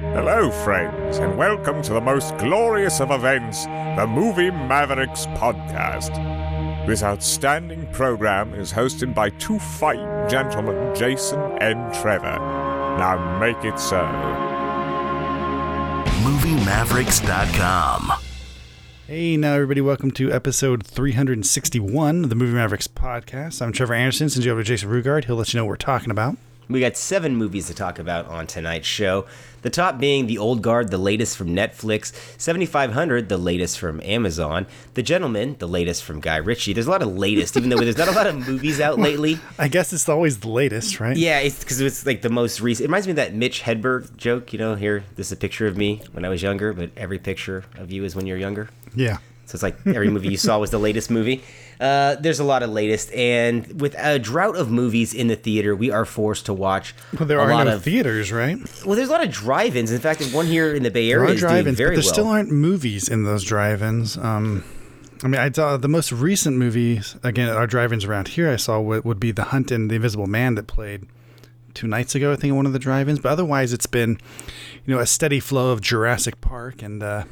Hello, friends, and welcome to the most glorious of events, the Movie Mavericks podcast. This outstanding program is hosted by two fine gentlemen, Jason and Trevor. Now make it so. MovieMavericks.com. Hey, now everybody, welcome to episode 361 of the Movie Mavericks podcast. I'm Trevor Anderson. Since you over to Jason Rugard, he'll let you know what we're talking about. We got seven movies to talk about on tonight's show. The top being The Old Guard, the latest from Netflix, 7500, the latest from Amazon, The Gentlemen, the latest from Guy Ritchie. There's a lot of latest, even though there's not a lot of movies out lately. I guess it's always the latest, right? Yeah, it's because it's like the most recent. It reminds me of that Mitch Hedberg joke. You know, here, this is a picture of me when I was younger, but every picture of you is when you're younger. Yeah. So it's like every movie you saw was the latest movie. Uh, there's a lot of latest, and with a drought of movies in the theater, we are forced to watch Well, there a are lot no of. theaters, right? well, there's a lot of drive-ins. In fact, there's one here in the Bay Area There are is drive-ins, very but there well. still aren't movies in those drive-ins. Um, I mean, I saw the most recent movies again at our drive-ins around here. I saw would, would be The Hunt and The Invisible Man that played two nights ago. I think at one of the drive-ins. But otherwise, it's been you know a steady flow of Jurassic Park and uh,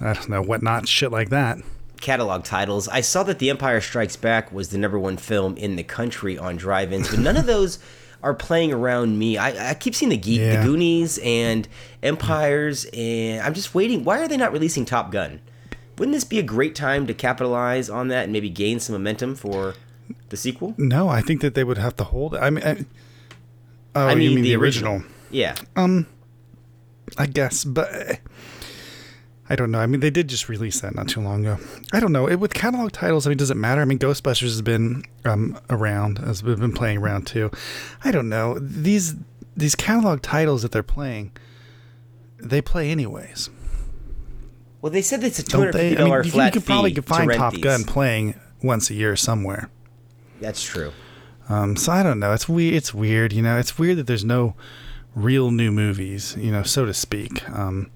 I don't know whatnot, shit like that. Catalog titles. I saw that The Empire Strikes Back was the number one film in the country on drive-ins, but none of those are playing around me. I, I keep seeing the Geek, Yeah. the Goonies, and Empires, and I'm just waiting. Why are they not releasing Top Gun? Wouldn't this be a great time to capitalize on that and maybe gain some momentum for the sequel? No, I think that they would have to hold. it. I mean, I, oh, I you mean, mean the the original. original? Yeah. I guess, but uh, I don't know. I mean, they did just release that not too long ago. I don't know. It, with catalog titles, I mean, does it matter? I mean, Ghostbusters has been um, around, has been playing around too. I don't know. These these catalog titles that they're playing, they play anyways, Well, they said it's a two hundred fifty I mean, dollar you, flat you could probably find to Top these. Gun playing once a year somewhere. That's true. Um, so I don't know. It's we It's weird. You know, it's weird that there's no real new movies. You know, so to speak. Um,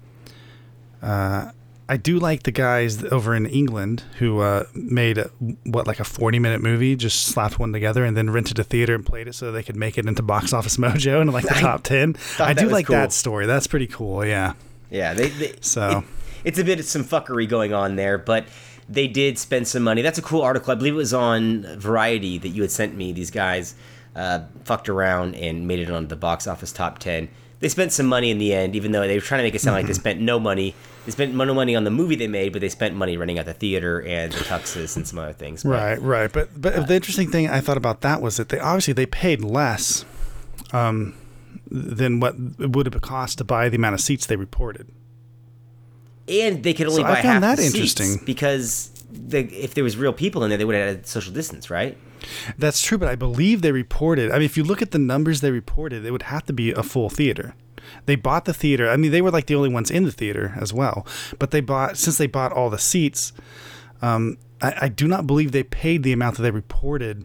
uh, I do like the guys over in England who uh, made a, what like a 40 minute movie, just slapped one together and then rented a theater and played it so they could make it into Box Office Mojo and like the I top 10. I that do like cool. that story. That's pretty cool. Yeah. Yeah, they, they So- it- it's a bit of some fuckery going on there, but they did spend some money. That's a cool article. I believe it was on Variety that you had sent me. These guys uh, fucked around and made it on the box office top ten. They spent some money in the end, even though they were trying to make it sound like they spent no money. They spent no money on the movie they made, but they spent money renting out the theater and the tuxes and some other things. But Right, right. But but the interesting thing I thought about that was that they obviously they paid less um, than what it would have cost to buy the amount of seats they reported. and they could only So I buy found half that interesting. because the, if there was real people in there, they would have had social distance, right? That's true, but I believe they reported. I mean, if you look at the numbers they reported, it would have to be a full theater. They bought the theater. I mean, they were like the only ones in the theater as well. But they bought since they bought all the seats. Um, I, I do not believe they paid the amount that they reported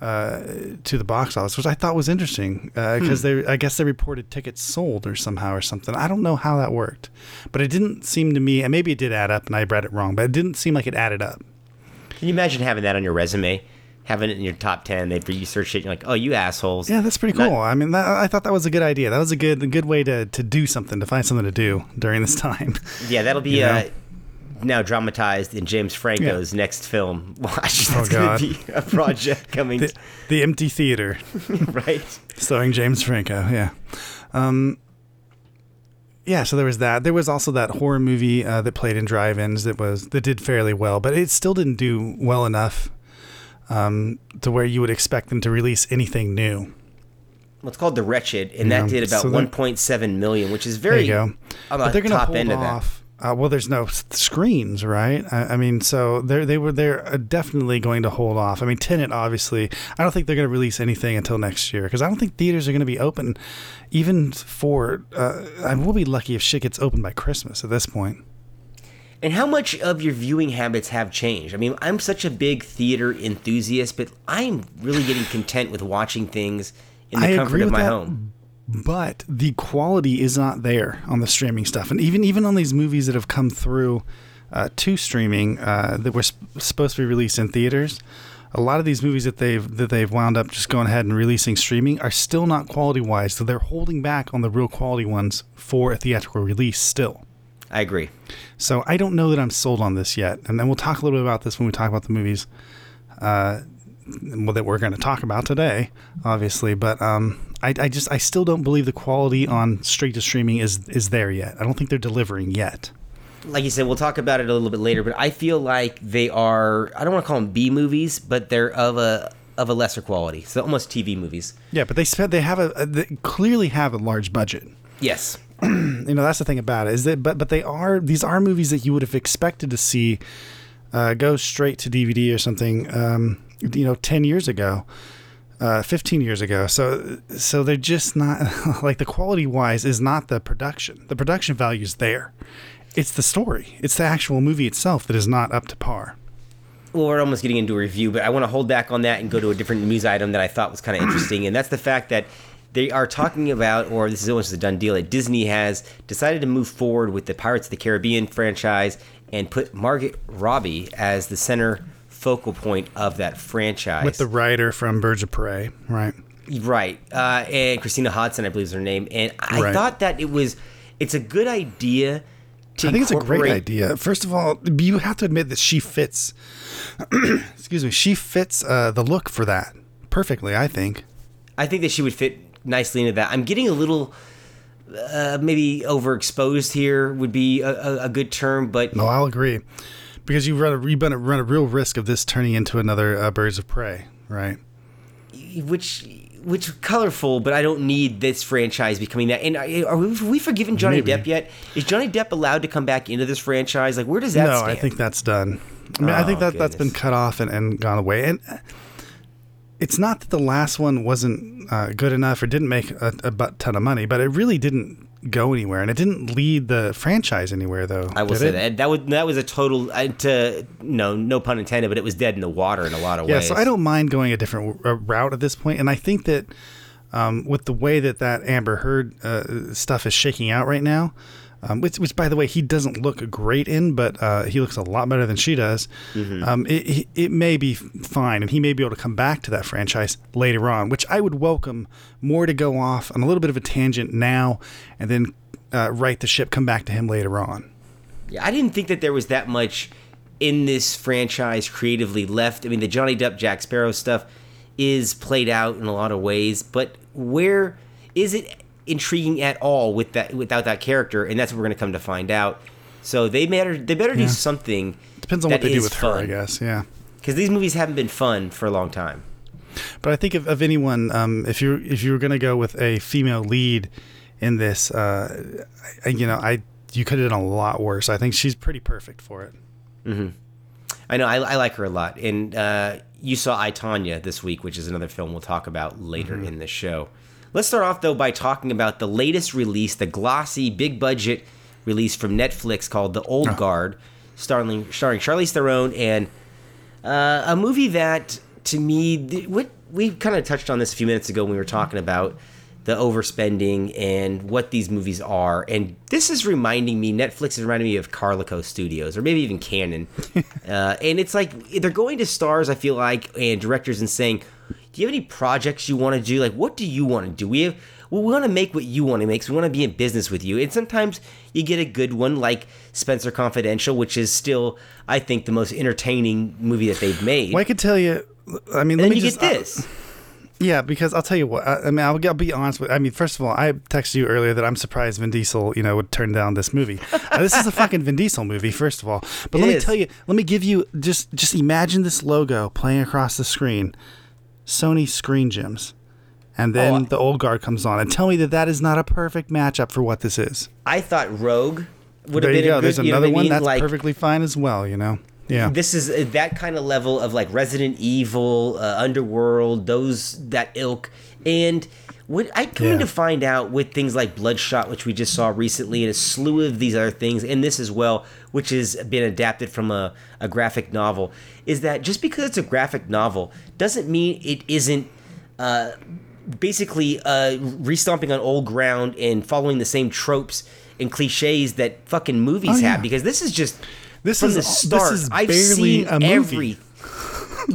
uh, to the box office, which I thought was interesting because they, I guess they reported tickets sold or somehow or something. I don't know how that worked, but it didn't seem to me, and maybe it did add up, and I read it wrong, but it didn't seem like it added up. Can you imagine having that on your resume? Having it in your top ten, they research it, and you're like, oh, you assholes. Yeah, that's pretty Not- cool. I mean, that, I thought that was a good idea. That was a good, a good way to, to do something, to find something to do during this time. Yeah, that'll be You know? uh, now dramatized in James Franco's next film. Watch, that's Oh, God. gonna be a project coming, The, the Empty Theater, right? starring James Franco. Yeah. Um, yeah, so there was that. There was also that horror movie uh, that played in drive-ins that was that did fairly well, but it still didn't do well enough um, to where you would expect them to release anything new. Well, it's called The Wretched, and that did about so 1.7 million, which is very you on the they're going to top end of that. Uh, well, there's no s- screens, right? I, I mean, so they they were they're uh, definitely going to hold off. I mean, Tenet, obviously, I don't think they're going to release anything until next year because I don't think theaters are going to be open, even for. Uh, I will be lucky if shit gets open by Christmas at this point. And how much of your viewing habits have changed? I mean, I'm such a big theater enthusiast, but I'm really getting content with watching things in the I comfort of my that. home. But the quality is not there on the streaming stuff, and even even on these movies that have come through uh, to streaming uh, that were sp- supposed to be released in theaters. a lot of these movies that they've that they've wound up just going ahead and releasing streaming are still not quality wise. So they're holding back on the real quality ones for a theatrical release still. I agree. So I don't know that I'm sold on this yet. And then we'll talk a little bit about this when we talk about the movies uh, that we're going to talk about today, obviously. But um, I, I just I still don't believe the quality on straight to streaming is is there yet. I don't think they're delivering yet. Like you said, we'll talk about it a little bit later. But I feel like they are. I don't want to call them B movies, but they're of a of a lesser quality. So almost TV movies. Yeah, but they spent they have a, a they clearly have a large budget. Yes. you know that's the thing about it is that but but they are these are movies that you would have expected to see uh, go straight to DVD or something um, you know 10 years ago uh, 15 years ago. So so they're just not like the quality wise is not the production. The production value is there. It's the story. It's the actual movie itself that is not up to par. Well, we're almost getting into a review, but I want to hold back on that and go to a different news item that I thought was kind of interesting, and that's the fact that they are talking about, or this is almost a done deal, that Disney has decided to move forward with the Pirates of the Caribbean franchise and put Margot Robbie as the center focal point of that franchise. with the writer from Birds of Prey right Right. Uh, and Christina Hodson, I believe is her name. And I Right. thought that it was, it's a good idea to I think it's a great idea. First of all, you have to admit that she fits. excuse me, she fits uh, the look for that perfectly. I think. I think that she would fit nicely into that. I'm getting a little, uh, maybe overexposed here would be a, a, a good term, but No, I'll agree, because you run a you run a, run a real risk of this turning into another uh, Birds of Prey, right? which which colorful, but I don't need this franchise becoming that. And are we, have we forgiven Johnny Maybe. Depp yet? Is Johnny Depp allowed to come back into this franchise? Like, where does that no, stand? I think that's done. I mean, I think Oh, that that's been cut off and, and gone away. And uh, it's not that the last one wasn't uh, good enough or didn't make a, a butt ton of money, but it really didn't go anywhere, and it didn't lead the franchise anywhere, though. I will say it? that that was that was a total uh, to no no pun intended, but it was dead in the water in a lot of Yeah, ways. Yeah, so I don't mind going a different uh, route at this point, and I think that um, with the way that that Amber Heard uh, stuff is shaking out right now, um, which, which by the way he doesn't look great in, but uh, he looks a lot better than she does. Um, it, it it may be fine, and he may be able to come back to that franchise later on, which I would welcome more to go off on a little bit of a tangent now, and then uh, right the ship, come back to him later on. Yeah, I didn't think that there was that much in this franchise creatively left. I mean, the Johnny Depp Jack Sparrow stuff is played out in a lot of ways, but where is it intriguing at all with that without that character? And that's what we're going to come to find out. So they better they better do something. Depends on what they do with her, I guess. Yeah. Because these movies haven't been fun for a long time. But I think of, of anyone, um, if you if you were going to go with a female lead in this, uh, I- you know, I you could have done a lot worse. I think she's pretty perfect for it. I know I, I like her a lot, and uh, you saw I Tonya this week, which is another film we'll talk about later in the show. Let's start off though by talking about the latest release, the glossy, big budget release from Netflix called The Old Guard, starring starring Charlize Theron, and uh, a movie that to me, th- what we kind of touched on this a few minutes ago when we were talking about the overspending and what these movies are. And this is reminding me, Netflix is reminding me of Carolco Studios or maybe even Cannon. uh, and it's like they're going to stars, I feel like, and directors and saying, Do you have any projects you want to do? Like, what do you want to do? We have. We want to make what you want to make, so we want to be in business with you. And sometimes you get a good one, like Spenser Confidential, which is still, I think, the most entertaining movie that they've made. Well, I could tell you. I mean, let and then me you just get this. yeah, because I'll tell you what. I, I mean, I'll, I'll be honest with. I mean, first of all, I texted you earlier that I'm surprised Vin Diesel, you know, would turn down this movie. Uh, this is a fucking Vin Diesel movie, first of all. But It let me tell you. Let me give you just just imagine this logo playing across the screen, Sony Screen Gems, and then Oh, the old guard comes on, and tell me that that is not a perfect matchup for what this is. I thought Rogue would There have you been go. a good. There's you another what I one mean? that's like, perfectly fine as well. You know. Yeah. This is uh, that kind of level of like Resident Evil, uh, Underworld, those that ilk, and what I come Yeah. to find out with things like Bloodshot, which we just saw recently, and a slew of these other things, and this as well, which has been adapted from a, a graphic novel, is that just because it's a graphic novel doesn't mean it isn't uh, basically uh, restomping on old ground and following the same tropes and cliches that fucking movies Oh, yeah. have. Because this is just This from is- the this is I've barely seen a movie. every.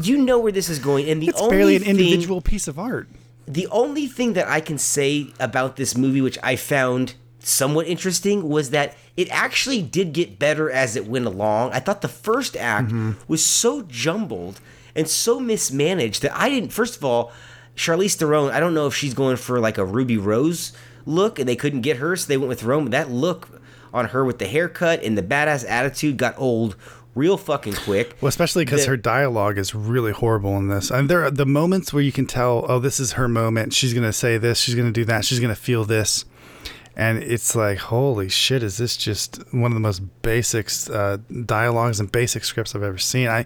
you know where this is going, and the It's only barely an thing, individual piece of art. The only thing that I can say about this movie, which I found somewhat interesting, was that it actually did get better as it went along. I thought the first act mm-hmm. was so jumbled and so mismanaged that I didn't. First of all, Charlize Theron, I don't know if she's going for like a Ruby Rose look, and they couldn't get her, so they went with Rome. That look on her with the haircut and the badass attitude got old real fucking quick. Well, especially because her dialogue is really horrible in this. And there are the moments where you can tell, oh, this is her moment. She's gonna say this. She's gonna do that. She's gonna feel this. And it's like, holy shit, is this just one of the most basic uh, dialogues and basic scripts I've ever seen? I,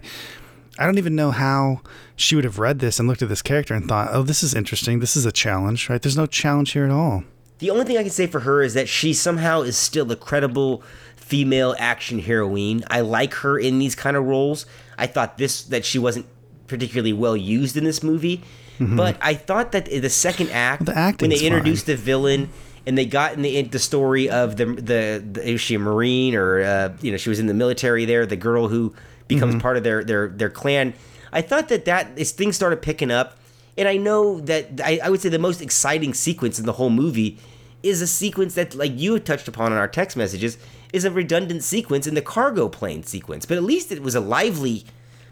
I don't even know how she would have read this and looked at this character and thought, oh, this is interesting. This is a challenge, right? There's no challenge here at all. The only thing I can say for her is that she somehow is still a credible female action heroine. I like her in these kind of roles. I thought this that she wasn't particularly well used in this movie, but I thought that the second act, Mm-hmm. the when they introduced the villain and they got in the, in the story of the, the the is she a marine or uh, you know she was in the military there, the girl who becomes Mm-hmm. part of their their their clan. I thought that that as things started picking up, and I know that I, I would say the most exciting sequence in the whole movie is a sequence that, like you had touched upon in our text messages, is a redundant sequence in the cargo plane sequence. But at least it was a lively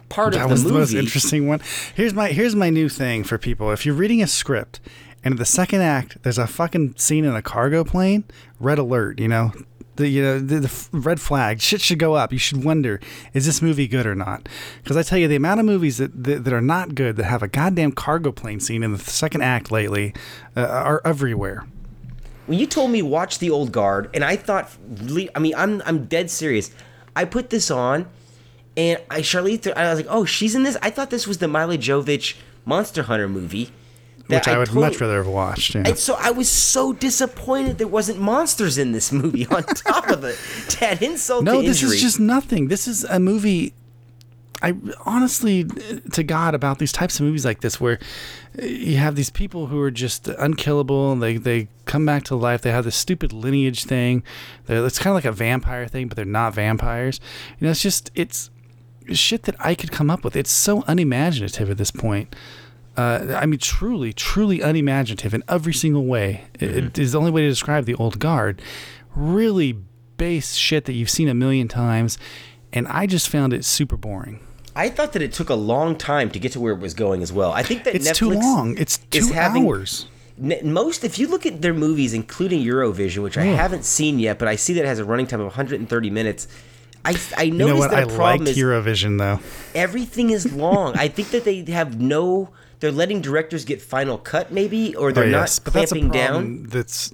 part That of the movie. That was the most interesting one. Here's my here's my new thing for people. If you're reading a script and in the second act there's a fucking scene in a cargo plane, red alert, you know. The you know the, the red flag shit should go up. You should wonder is this movie good or not? Because I tell you the amount of movies that, that that are not good that have a goddamn cargo plane scene in the second act lately uh, are everywhere. When you told me watch the old guard and i thought really i mean i'm i'm dead serious i put this on and i charlize i was like oh she's in this i thought this was the Milla Jovovich monster hunter movie that Which I, would totally- much rather have watched. Yeah. and so I was so disappointed there wasn't monsters in this movie. On top of it, to add insult No, to this injury. is just nothing. This is a movie. I honestly, to God, about these types of movies like this, where you have these people who are just unkillable, and they they come back to life. They have this stupid lineage thing. They're, it's kind of like a vampire thing, but they're not vampires. You know, it's just it's shit that I could come up with. It's so unimaginative at this point. Uh, I mean, truly, truly unimaginative in every single way. It- it is the only way to describe the old guard. Really base shit that you've seen a million times, and I just found it super boring. I thought that it took a long time to get to where it was going as well. I think that It's Netflix too long. It's two having- hours. N- most if you look at their movies including eurovision which i haven't seen yet but i see that it has a running time of 130 minutes i i You know what? that I a like problem is Eurovision though. everything is long i think that they have no they're letting directors get final cut maybe or they're Oh, not yes, a clamping down that's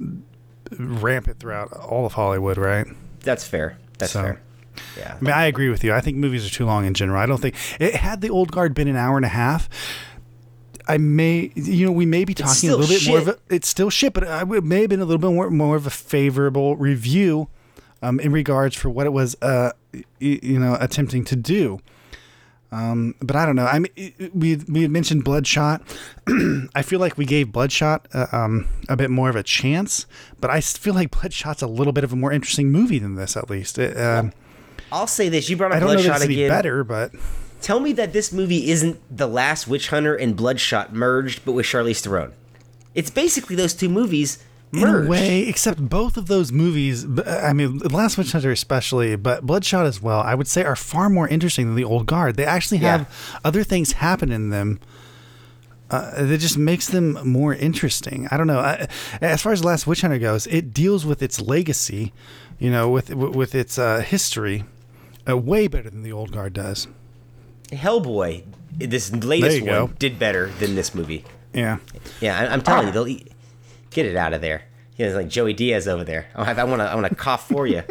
rampant throughout all of Hollywood, right? that's fair that's So- fair yeah I mean, I agree with you. I think movies are too long in general. I don't think it had the old guard been an hour and a half. I may, you know, we may be talking a little bit more of a. It's still shit, but I would- may have been a little bit more, more of a favorable review, um, in regards for what it was, uh, y- you know, attempting to do. Um, but I don't know. I mean, it- we we had mentioned Bloodshot. I feel like we gave Bloodshot uh, um, a bit more of a chance, but I feel like Bloodshot's a little bit of a more interesting movie than this, at least. It, um, i'll say this you brought up I don't know bloodshot any again better, but tell me that this movie isn't the last witch hunter and bloodshot merged but with charlize theron it's basically those two movies merged in a way, except both of those movies, I mean, The Last Witch Hunter especially, but Bloodshot as well, I would say are far more interesting than The Old Guard. They actually have Yeah. other things happen in them. Uh, that just makes them more interesting. I don't know. I, as far as The Last Witch Hunter goes, it deals with its legacy, you know, with with its uh, history, uh, way better than The Old Guard does. Hellboy, this latest one, go. did better than this movie. Yeah. Yeah, I, I'm telling you, they'll eat, get it out of there. Yeah, it's like Joey Diaz over there. I want to, I want to cough for you.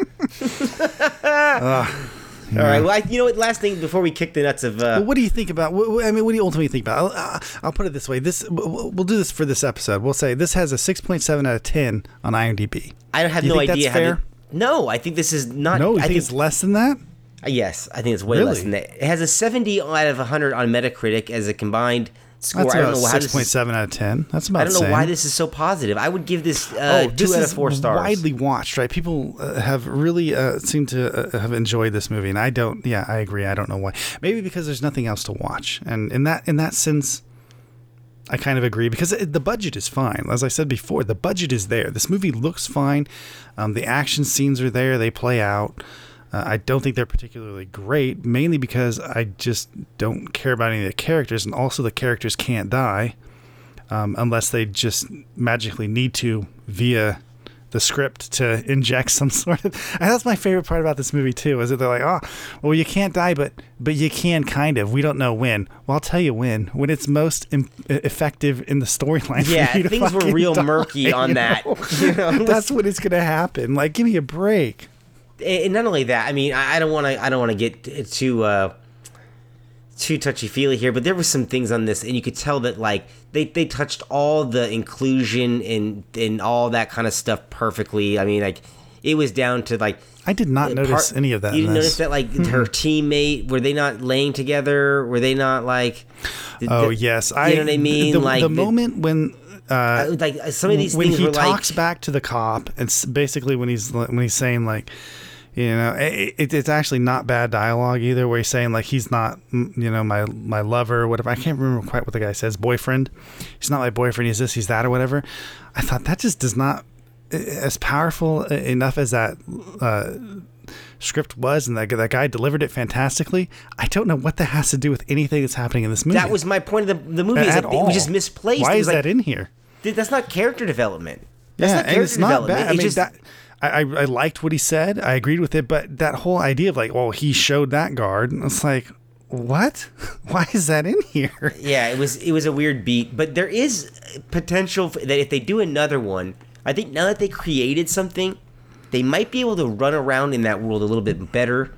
All right. Well, I, you know what? Last thing before we kick the nuts of. Uh, Well, what do you think about? wh- wh- I mean, what do you ultimately think about? I'll, I'll put it this way: this we'll we'll do this for this episode. We'll say this has a six point seven out of ten on IMDb. I have do you no think idea that's how. fair? To, no, I think this is not. No, you I think, it's less than that? Yes, I think it's way less Really? than that. It has a 70 out of 100 on Metacritic as a combined score. That's I don't know why this is, seven out of ten. That's about. I don't know why this is so positive. I would give this uh, Oh, two this out of four stars. widely watched, right? People uh, have really uh, seemed to uh, have enjoyed this movie, and I don't. Yeah, I agree. I don't know why. Maybe because there's nothing else to watch, and in that in that sense, I kind of agree because it, the budget is fine. As I said before, the budget is there. This movie looks fine. Um, the action scenes are there; they play out. Uh, I don't think they're particularly great, mainly because I just don't care about any of the characters, and also the characters can't die um, unless they just magically need to via the script to inject some sort of. And that's my favorite part about this movie too, is that they're like, oh, well, you can't die, but but you can kind of. We don't know when. Well, I'll tell you when. When it's most Im- effective in the storyline. for Yeah, things were real die, murky on you that. You know? that's when it's gonna happen. Like, give me a break. And not only that, I mean, I don't want to, I don't want to get too, uh, too touchy feely here, but there were some things on this, and you could tell that like they, they touched all the inclusion and and all that kind of stuff perfectly. I mean, like it was down to like. I did not uh, notice any of that. You didn't notice that like her teammate were they not laying together? Were they not like? Oh th- yes, I. you know what I mean. The, like the moment when. Uh, like some of these when things he talks like back to the cop, it's basically when he's when he's saying like, you know, it, it, it's actually not bad dialogue either. Where he's saying like he's not, you know, my my lover or whatever. I can't remember quite what the guy says. Boyfriend. He's not my boyfriend. He's this. He's that or whatever. I thought that just does not as powerful enough as that. Uh, script was and that, that guy delivered it fantastically i don't know what that has to do with anything that's happening in this movie that was my point of the, the movie. Is at that it all. was just misplaced. why is like, that in here that's not character development. That's yeah, not and character it's not development. bad. I It's mean, just- that I, I liked what he said. I agreed with it, but that whole idea of like, well, he showed that guard. It's like, what? Why is that in here? yeah, it was it was a weird beat, but there is potential that if they do another one, I think now that they created something, they might be able to run around in that world a little bit better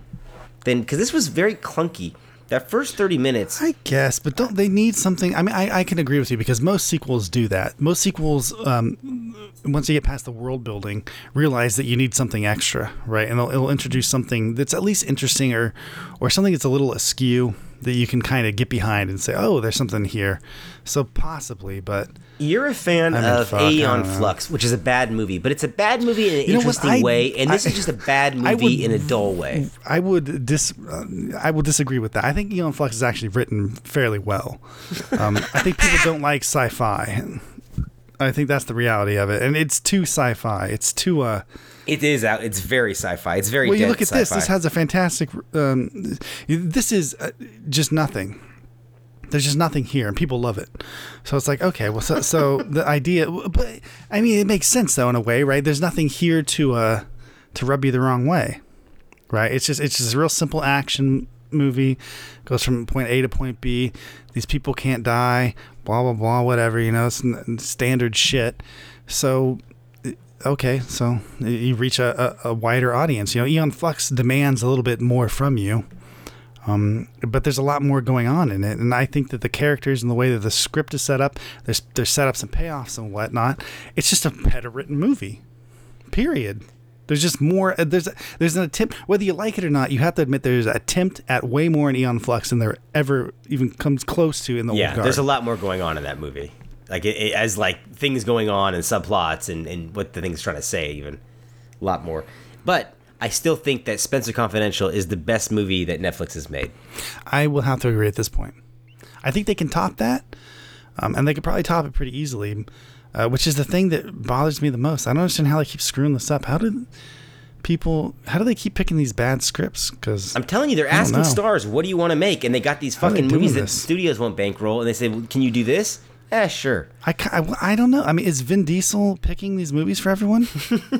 than because this was very clunky. That first thirty minutes, I guess, but don't they need something? I mean, I, I can agree with you because most sequels do that. Most sequels, um, once you get past the world building, realize that you need something extra, right? And it'll, it'll introduce something that's at least interesting or, or something that's a little askew that you can kind of get behind and say, oh, there's something here. So possibly, but you're a fan I mean, of fuck, Aeon. Flux, which is a bad movie, but it's a bad movie in an You interesting I- way, and this I- is just a bad movie would- in a dull way. I would dis uh, I will disagree with that. I think Aeon Flux is actually written fairly well. Um, I think people don't like sci-fi. I think that's the reality of it, and it's too sci-fi. It's too uh. It is out. It's very sci-fi. It's very. Well, you look at this. sci-fi. This has a fantastic. Um, this is uh, just nothing. There's just nothing here, and people love it. So it's like, okay, well, so, so the idea, but I mean, it makes sense though in a way, right? There's nothing here to uh to rub you the wrong way, right? It's just it's just a real simple action movie. Goes from point A to point B. These people can't die. Blah blah blah. Whatever you know, it's standard shit. So okay, so you reach a, a, a wider audience. You know, Aeon Flux demands a little bit more from you. Um, but there's a lot more going on in it, and I think that the characters and the way that the script is set up, there's there's setups and payoffs and whatnot. It's just a better written movie. Period. There's just more. uh, There's there's an attempt, whether you like it or not. You have to admit there's an attempt at way more in Aeon Flux than there ever even comes close to in the yeah, old guard. there's a lot more going on in that movie. Like it, it, as like things going on and subplots and and what the thing's trying to say even a lot more. But I still think that Spenser Confidential is the best movie that Netflix has made. I will have to agree at this point. I think they can top that, um, and they could probably top it pretty easily, uh, which is the thing that bothers me the most. I don't understand how they keep screwing this up. How did people? How do they keep picking these bad scripts? Because I'm telling you, they're asking know. stars, "What do you want to make?" And they got these How fucking movies that this? studios won't bankroll, and they say, well, "Can you do this?" Eh, sure. I, I, I don't know. I mean, is Vin Diesel picking these movies for everyone?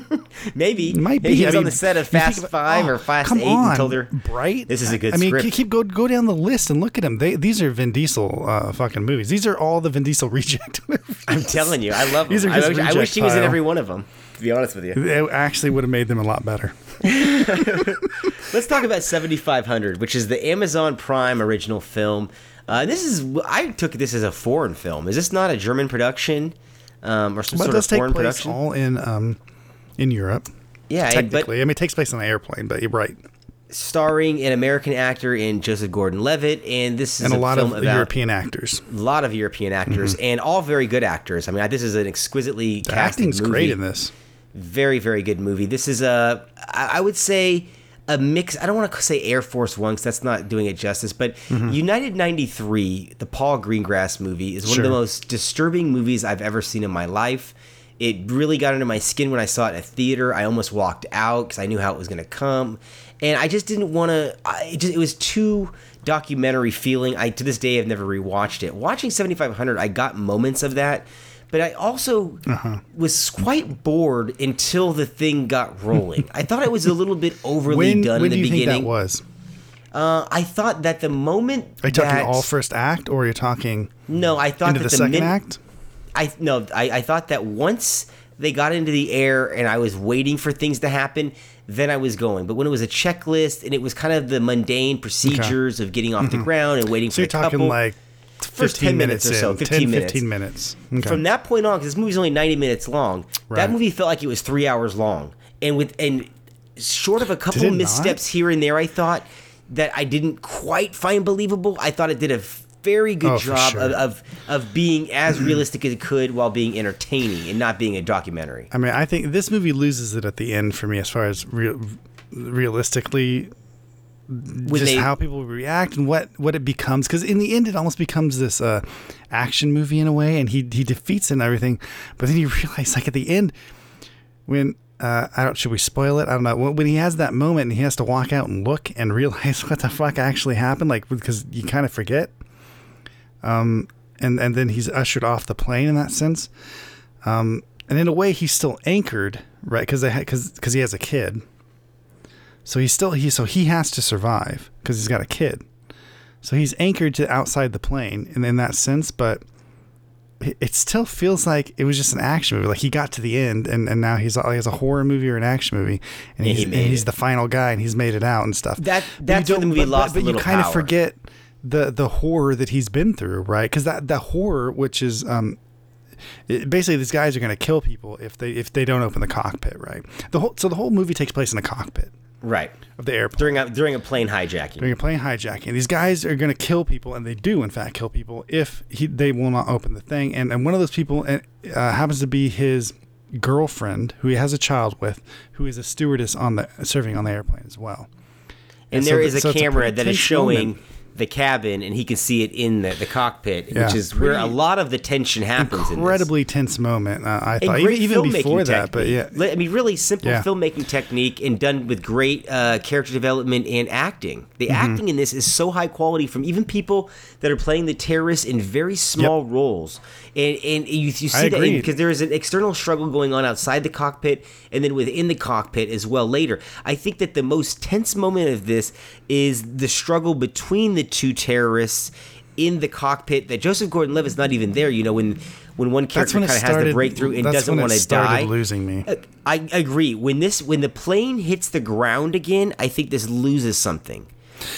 Maybe. It might be. He I was on mean, the set of Fast about- Five oh, or Fast come Eight on, told her, bright. This is a good I mean, script. keep go go down the list and look at them. They these are Vin Diesel uh, fucking movies. These are all the Vin Diesel reject movies. I'm telling you, I love These him. are I wish, I wish he was in every one of them. To be honest with you. It actually would have made them a lot better. Let's talk about 7500, which is the Amazon Prime original film. Uh, this is I took this as a foreign film. Is this not a German production um, or some But sort does of take foreign place production? all in um, in Europe. yeah, Technically, I mean, it takes place on an airplane, but you're right. starring an American actor in Joseph Gordon-Levitt, and this is and a lot film of European actors. a lot of European actors, and all very good actors. I mean, this is an exquisitely The casted acting's movie. great in this. Very, very good movie. This is a, I I would say, a mix. I don't want to say Air Force One because that's not doing it justice. But mm-hmm. United '93, the Paul Greengrass movie, is one of the most disturbing movies I've ever seen in my life. It really got under my skin when I saw it in a theater. I almost walked out because I knew how it was going to come, and I just didn't want to. It it was too documentary feeling. I to this day have never rewatched it. Watching 7500, I got moments of that, but I also Uh-huh. was quite bored until the thing got rolling. I thought it was a little bit overly When, done when in do the you think beginning. that was? Uh, I thought that the moment Are you talking all first act, or are you talking no, I thought into that the the, second min- act? I no, I, I thought that once they got into the air and I was waiting for things to happen, then I was going. But when it was a checklist and it was kind of the mundane procedures of getting off the ground and waiting Mm-hmm. So for you're talking couple, like First 15 10 minutes or in, so, 15 10, minutes. 15 minutes. Okay. from that point on, because this movie's only 90 minutes long, Right. that movie felt like it was three hours long. And with and short of a couple it not? missteps here and there, I thought that I didn't quite find believable. I thought it did a very good Oh, job sure. of, of of being as realistic as it could while being entertaining and not being a documentary. I mean, I think this movie loses it at the end for me as far as real, realistically just they- how people react and what what it becomes because in the end it almost becomes this uh action movie in a way and he he defeats it and everything but then you realize like at the end when uh, I don't. Should we spoil it? I don't know. When, when he has that moment and he has to walk out and look and realize what the fuck actually happened, like because you kind of forget. Um, and and then he's ushered off the plane in that sense. Um, and in a way, he's still anchored, right? Because because because he has a kid. So he's still he so he has to survive because he's got a kid. So he's anchored to outside the plane, and in that sense, but it, still feels like it was just an action movie. Like he got to the end, and, and now he's he has a horror movie or an action movie, and And he's he and he's the final guy, and he's made it out and stuff. That- that's don't- the movie but, lost but, a but you kind power. of forget the the horror that he's been through, right? Because that the horror, which is um, it, basically these guys are going to kill people if they if they don't open the cockpit, right? The whole so the whole movie takes place in the cockpit Right of the airplane during a during a plane hijacking. during a plane hijacking. These guys are going to kill people, and they do, in fact, kill people if he, they will not open the thing. And, and one of those people uh, happens to be his girlfriend, who he has a child with, who is a stewardess on the serving on the airplane as well. and so there the- is a so it's a camera that is showing moment. The cabin, and he can see it in the, the cockpit, Yeah. which is where a lot of the tension happens. Incredibly tense moment, uh, I thought. Even, even before filmmaking that, but yeah. I mean, really simple Yeah. filmmaking technique and done with great uh, character development and acting. The Mm-hmm. acting in this is so high quality from even people that are playing the terrorists in very small roles. And, and you, you see that because there is an external struggle going on outside the cockpit and then within the cockpit as well later. I think that the most tense moment of this is the struggle between the two terrorists in the cockpit that Joseph Gordon-Levitt is not even there. You know, when when one character kind of has the breakthrough and doesn't want to die. losing me. Uh, I agree. When this when the plane hits the ground again, I think this loses something.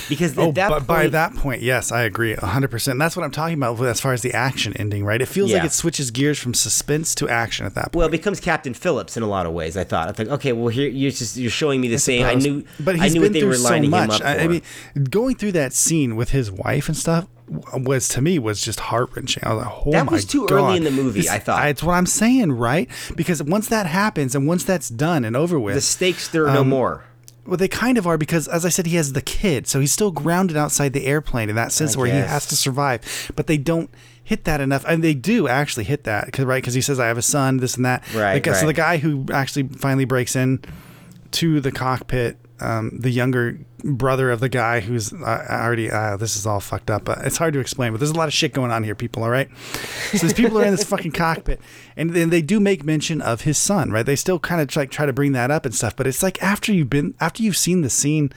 Because Oh, at that but point, by that point, yes, I agree 100%. That's what I'm talking about as far as the action ending, right? It feels like it switches gears from suspense to action at that point. well, it becomes Captain Phillips in a lot of ways. I thought I thought, okay, well here you're just you're showing me the same. I knew, but I he's knew been what they through were lining so him much. up I, I mean, going through that scene with his wife and stuff was to me was just heart wrenching. I was like, oh That was too God. early in the movie, This- I thought. It's what I'm saying, right? Because once that happens and once that's done and over with, the stakes there are no um, more. Well, they kind of are because, as I said, he has the kid, so he's still grounded outside the airplane in that sense, I where he has to survive. But they don't hit that enough, and they do actually hit that, cause, right? Because he says, "I have a son," this and that. Right, The guy- So the guy who actually finally breaks in to the cockpit, um, the younger brother of the guy who's uh, already. Uh, this is all fucked up. Uh, it's hard to explain, but there's a lot of shit going on here, people. All right. So these people are in this fucking cockpit, and then they do make mention of his son, right? They still kind of like try to bring that up and stuff, but it's like after you've been after you've seen the scene.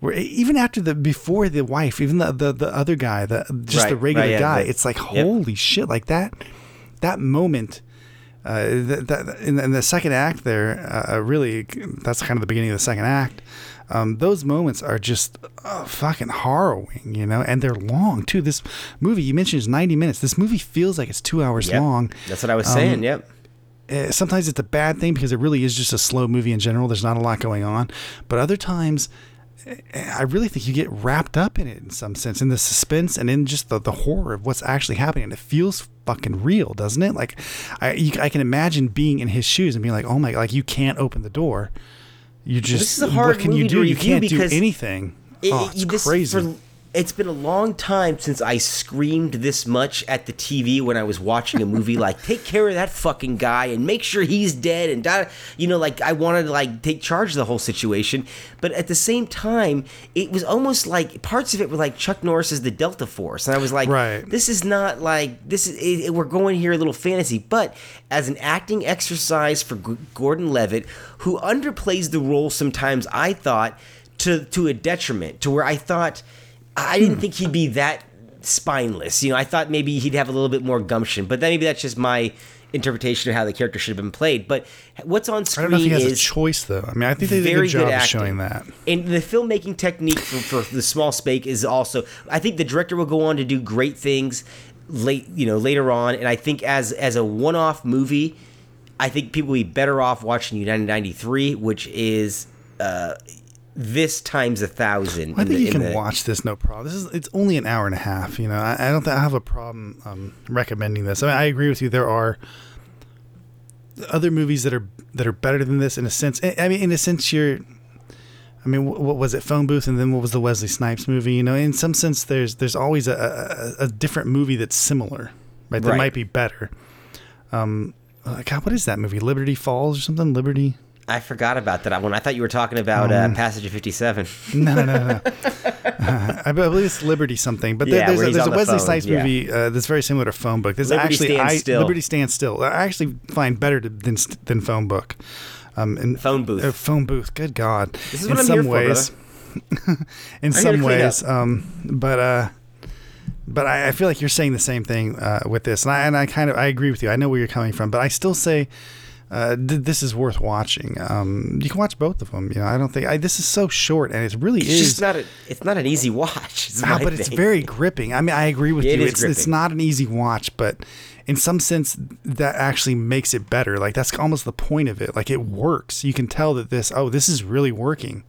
Where even after the before the wife, even the the, the other guy, the just the regular right, yeah, guy, it's like holy shit, like that that moment uh, that, that in, the, in the second act there uh, really that's kind of the beginning of the second act um, those moments are just uh, fucking harrowing you know and they're long too this movie you mentioned is 90 minutes this movie feels like it's two hours Yep. long That's what I was saying. um, yep. uh, sometimes it's a bad thing because it really is just a slow movie in general. There's not a lot going on, but other times I really think you get wrapped up in it in some sense, in the suspense and in just the, the horror of what's actually happening. And it feels fucking real, doesn't it? Like, I you, I can imagine being in his shoes and being like, oh my, like you can't open the door. You just This is a hard what can you do? You can't do anything. It- oh, it- it's this- crazy. for- it's been a long time since I screamed this much at the TV when I was watching a movie. like, take care of that fucking guy and make sure he's dead. And die. you know, like I wanted to like take charge of the whole situation. But at the same time, it was almost like parts of it were like Chuck Norris Norris's The Delta Force, and I was like, Right. this is not like this is it, it- we're going here a little fantasy but as an acting exercise for G- gordon levitt who underplays the role sometimes i thought to to a detriment to where i thought i didn't think he'd be that spineless you know i thought maybe he'd have a little bit more gumption but then maybe that's just my interpretation of how the character should have been played but what's on screen I don't know if he has is a choice though. I mean, I think they did a good job good of showing that. And the filmmaking technique for, for the small spake is also. I think the director will go on to do great things late, you know, later on. And I think as as a one off movie, I think people will be better off watching United ninety three, which is. Uh, this times a thousand. I in think the- you can the- watch this no problem. This is it's only an hour and a half. You know, I, I don't think I have a problem um, recommending this. I mean, I agree with you. There are other movies that are that are better than this in a sense. I I mean, in a sense, you're. I mean, what was it? Phone booth, and then what was the Wesley Snipes movie? You know, in some sense, there's there's always a, a, a different movie that's similar, right? That Right. might be better. Um, uh, God, what is that movie? Liberty Falls or something? Liberty. I forgot about that one. I thought you were talking about uh, Um, Passenger 57. No, no, no, no. Uh, I believe it's Liberty something, but there, Yeah, there's a, there's a the Wesley phone, Snipes yeah. movie uh, that's very similar to Phone Book. There's Liberty actually Stands I, Still. Liberty Stands Still. I actually find better to, than than Phone Book. Um, in, Phone Booth. uh, phone booth. Good God. This is in what I'm some here for, ways, in here to some ways, um, but uh, but I, I feel like you're saying the same thing uh, with this, and I and I kind of I agree with you. I know where you're coming from, but I still say. Uh, th- this is worth watching. Um, you can watch both of them. You know, I don't think I, this is so short, and it really It's is. just not a. It's not an easy watch. my but it's very gripping. I mean, I agree with It you. It's it's not an easy watch, but in some sense, that actually makes it better. Like that's almost the point of it. Like it works. You can tell that this. Oh, this is really working.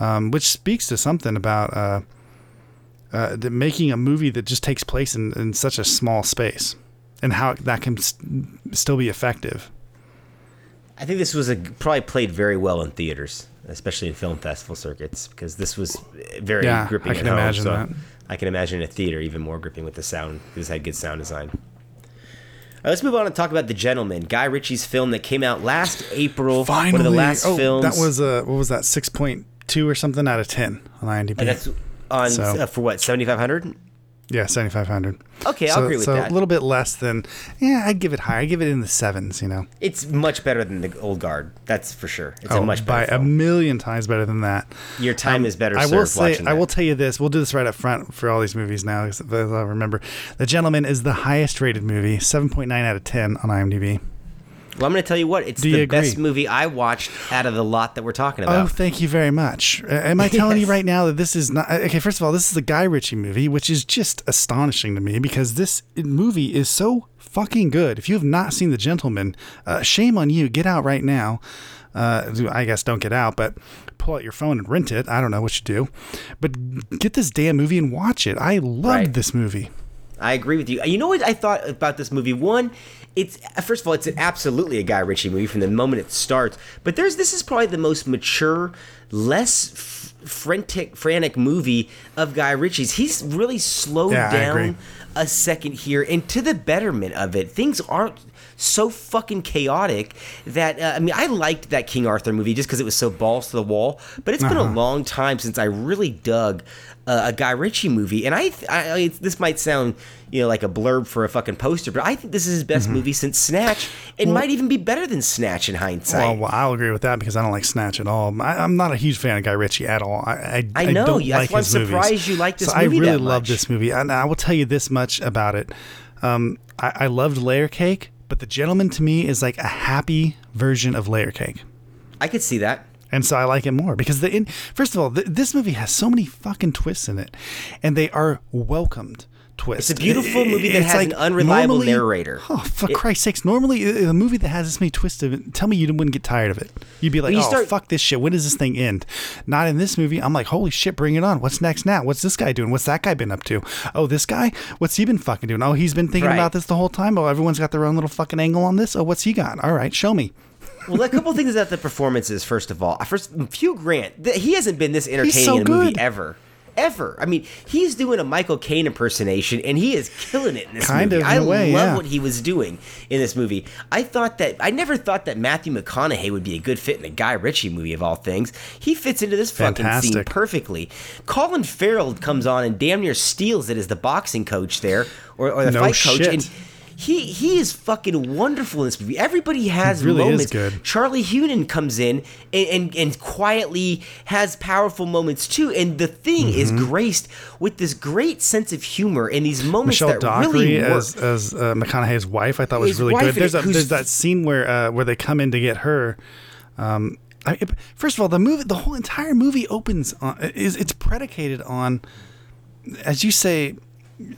Um, which speaks to something about uh, uh, the making a movie that just takes place in, in such a small space, and how that can st- still be effective. I think this was a probably played very well in theaters, especially in film festival circuits, because this was very Yeah, gripping. I at can home, imagine so that. I can imagine a theater even more gripping with the sound. This had good sound design. Right, let's move on and talk about The Gentlemen, Guy Ritchie's film that came out last April. Finally, one of the last oh, films. that was uh, what was that? Six point two or something out of ten on IMDb. And that's on So- uh, for what seventy five hundred. Yeah, seventy five hundred. Okay, I'll agree with so that. a little bit less than. Yeah, I'd give it higher. I give it in the sevens. You know, It's much better than the Old Guard. That's for sure. It's a Oh, much by better a million times better than that. Your time um, is better I will say. I will tell you this. We'll do this right up front for all these movies now, as I remember. The Gentlemen is the highest rated movie, seven point nine out of ten on IMDb. Well, I'm going to tell you what. It's Do the best movie I watched out of the lot that we're talking about. Oh, thank you very much. Am I telling you right now that this is not okay? First of all, this is a Guy Ritchie movie, which is just astonishing to me because this movie is so fucking good. If you have not seen The Gentlemen, uh, shame on you. Get out right now. Uh, I guess don't get out, but pull out your phone and rent it. I don't know what you do, but get this damn movie and watch it. I loved Right. this movie. I agree with you. You know what I thought about this movie? One, it's first of all, it's an absolutely a Guy Ritchie movie from the moment it starts. But there's this is probably the most mature, less f- frantic, frantic movie of Guy Ritchie's. He's really slowed Yeah, down a second here, and to the betterment of it. Things aren't so fucking chaotic that uh, I mean, I liked that King Arthur movie just because it was so balls to the wall. But it's been Uh-huh. a long time since I really dug uh, a Guy Ritchie movie, and I, th- I I- this might sound you know like a blurb for a fucking poster, but I think this is his best movie since Snatch. It might even be better than Snatch in hindsight. Well, well, I'll agree with that because I don't like Snatch at all. I, I'm not a huge fan of Guy Ritchie at all. I, I, I know, don't that's like why I'm his movies. surprised you like this so movie I really love this movie, and I will tell you this much about it. Um, I, I loved Layer Cake, but The Gentlemen to me is like a happy version of Layer Cake. I could see that. And so I like it more because the in, first of all, th- this movie has so many fucking twists in it, and they are welcomed twist. It's a beautiful movie that it's has an unreliable narrator. Oh, for It- Christ's sakes! Normally, a movie that has this many twists, of it, tell me you wouldn't get tired of it. You'd be like, "Oh, start- fuck this shit! When does this thing end?" Not in this movie. I'm like, "Holy shit! Bring it on! What's next now? What's this guy doing? What's that guy been up to? Oh, this guy? What's he been fucking doing? Oh, he's been thinking Right. about this the whole time. Oh, everyone's got their own little fucking angle on this. Oh, what's he got? All right, show me." Well, a couple things about the performances. First of all, first Hugh Grant, th- he hasn't been this entertaining so in a movie ever. Ever. I mean, he's doing a Michael Caine impersonation, and he is killing it in this Kind movie. of, I way, love yeah. what he was doing in this movie. I thought that I never thought that Matthew McConaughey would be a good fit in a Guy Ritchie movie of all things. He fits into this fucking scene perfectly. Colin Farrell comes on and damn near steals it as the boxing coach there, or, or the No fight coach, shit. and he he is fucking wonderful in this movie. Everybody has really is moments. Charlie Hunnam comes in and, and, and quietly has powerful moments too. And the thing is Mm-hmm. graced with this great sense of humor and these moments Michelle that Dockery really work. as as uh, McConaughey's wife, I thought was His really good. There's a, there's that scene where uh, where they come in to get her. Um, I, first of all, the movie, the whole entire movie opens on is it's predicated on, as you say,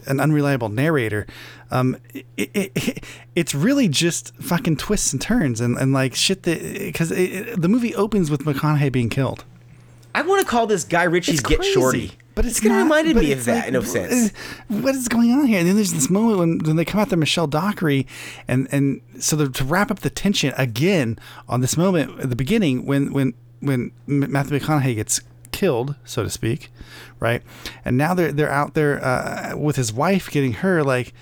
an unreliable narrator. Um, it, it, it, it's really just fucking twists and turns and, and like shit that because the movie opens with McConaughey being killed. I want to call this Guy Ritchie's It's Get Shorty. But it's gonna not- reminded me of that like, in no sense. uh, What is going on here? And then there's this moment when, when they come out there, Michelle Dockery, and and so to wrap up the tension again on this moment at the beginning when when when Matthew McConaughey gets killed, so to speak, right? And now they're they're out there uh, with his wife getting her like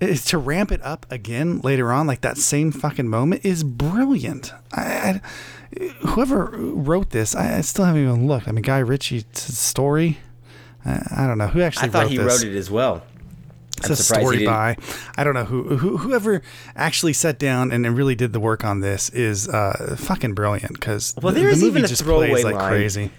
is to ramp it up again later on, like that same fucking moment, is brilliant. I, I, whoever wrote this, I, I still haven't even looked. I mean, Guy Ritchie's story. I, I don't know who actually I thought wrote he this. wrote it as well. It's I'm a story by. I don't know who, who whoever actually sat down and, really did the work on this is uh, fucking brilliant because Well, the, there the is movie even a just throwaway like line. crazy.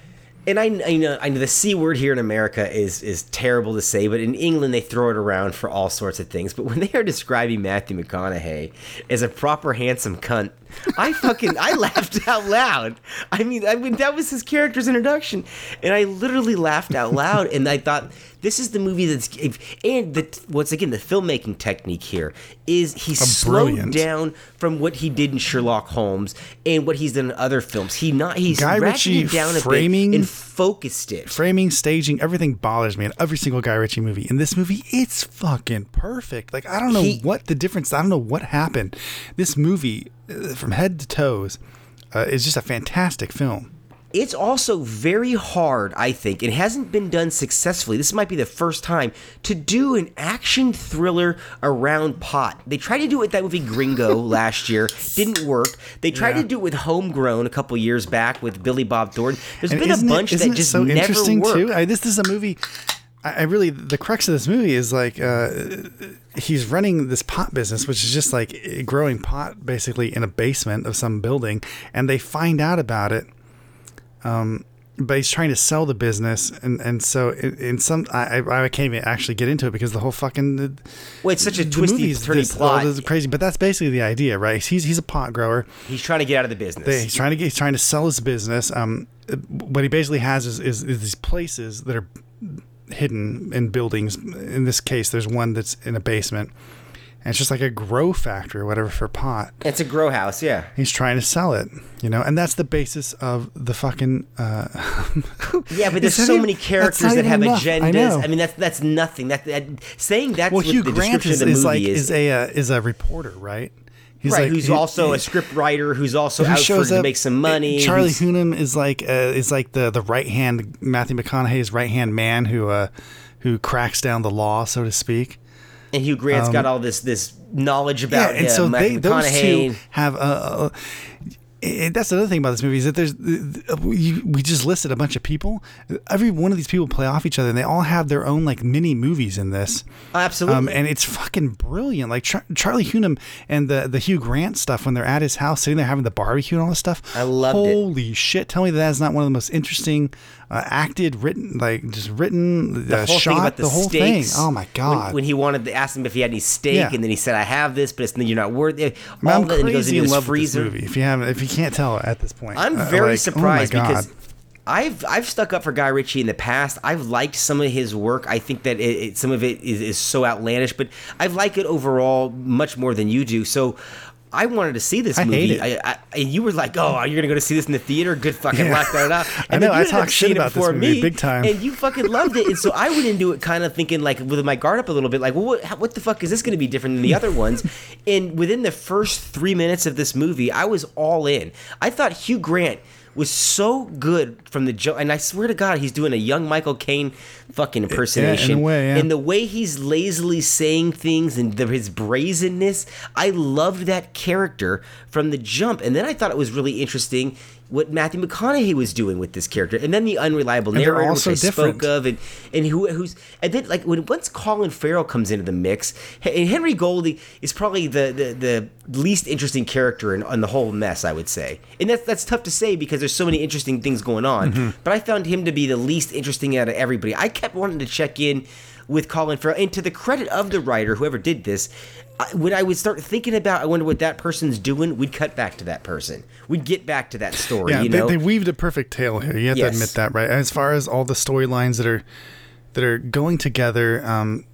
And I, I know I know the c word here in America is is terrible to say, but in England they throw it around for all sorts of things. But when they are describing Matthew McConaughey as a proper handsome cunt, I fucking I laughed out loud. I mean, I mean that was his character's introduction, and I literally laughed out loud. And I thought this is the movie that's and the once again the filmmaking technique here is he slowed down from what he did in Sherlock Holmes and what he's done in other films. He not he's Guy Ritchie it down a framing- and focused it. Framing, staging, everything bothers me in every single Guy Ritchie movie. In this movie, it's fucking perfect. Like I don't know He- what the difference. I don't know what happened. This movie, uh, from head to toes, uh, is just a fantastic film. It's also very hard, I think. It hasn't been done successfully. This might be the first time to do an action thriller around pot. They tried to do it with that movie Gringo last year, didn't work. They tried Yeah. to do it with Homegrown a couple years back with Billy Bob Thornton. There's And been a it- bunch isn't that just so never interesting work. too. I, this is a movie. I, I really the crux of this movie is like uh, he's running this pot business, which is just like growing pot basically in a basement of some building, and they find out about it. Um, but he's trying to sell the business, and and so in, in some I I can't even actually get into it because the whole fucking Well, it's such a twisty, turny plot. this is crazy. But that's basically the idea, right? He's he's a pot grower. He's trying to get out of the business. They- he's trying to get, he's trying to sell his business. Um, what he basically has is, is, is these places that are hidden in buildings. In this case, there's one that's in a basement, and it's just like a grow factory or whatever for pot. it's a grow house, yeah. He's trying to sell it, you know, and that's the basis of the fucking. Uh, Yeah, but there's so even- many characters that have enough. Agendas. know. I, mean, that's that's nothing. That, that saying that's well, what Hugh the Grant description is, is like is. is a uh, is a reporter, right? He's right, like- who's he- also he- a script writer, who's also who out for shows to make some money. Charlie Hunnam is like uh, is like the the right hand Matthew McConaughey's right hand man who uh who cracks down the law, so to speak. And Hugh Grant's got all this this knowledge about Um, and him. so they those two have uh, uh, and that's another thing about this movie is that there's we, just listed a bunch of people. Every one of these people play off each other, and they all have their own like mini movies in this. Absolutely. Um, and it's fucking brilliant. Like Char- Charlie Hunnam and the the Hugh Grant stuff when they're at his house sitting there having the barbecue and all this stuff. I loved it. Holy shit! Tell me that is not one of the most interesting uh, acted, written, like just written, the uh, whole shot, thing about the, the whole steaks. thing. Oh my god! When, he wanted to ask him if he had any steak, Yeah. and then he said, "I have this, but it's you're not worth it." All I'm that, and he goes crazy into in love freezer. with this movie. If you haven't, if you can't tell at this point, I'm Uh, very like, surprised oh because I've I've stuck up for Guy Ritchie in the past. I've liked some of his work. I think that it, it, some of it is, is so outlandish, but I've liked it overall much more than you do. So. I wanted to see this I movie. hate it. I, I, and you were like, "Oh, you're gonna go to see this in the theater? Good fucking Yeah. luck." Da, da, da. I know, I you ended up talked shit about this movie me, big time. and you fucking loved it. And so I went into it kind of thinking, like, with my guard up a little bit, like, well, what, what the fuck is this going to be different than the other ones? And within the first three minutes of this movie, I was all in. I thought Hugh Grant was so good from the joke, and I swear to God, he's doing a young Michael Caine fucking impersonation. way, yeah. And the way he's lazily saying things and the, his brazenness, I loved that character from the jump. And then I thought it was really interesting what Matthew McConaughey was doing with this character, and then the unreliable And narrator, which I different. spoke of, and and who who's and then like when once Colin Farrell comes into the mix, and Henry Golding is probably the the, the least interesting character in, in the whole mess, I would say, and that's that's tough to say because there's so many interesting things going on. Mm-hmm. But I found him to be the least interesting out of everybody. I kept wanting to check in with Colin Farrell, and to the credit of the writer, whoever did this. When I would start thinking about, I wonder what that person's doing. We'd cut back to that person. We'd get back to that story. Yeah, you they, they weaved a perfect tale here. You have Yes. to admit that, right? As far as all the storylines that are that are going together, um,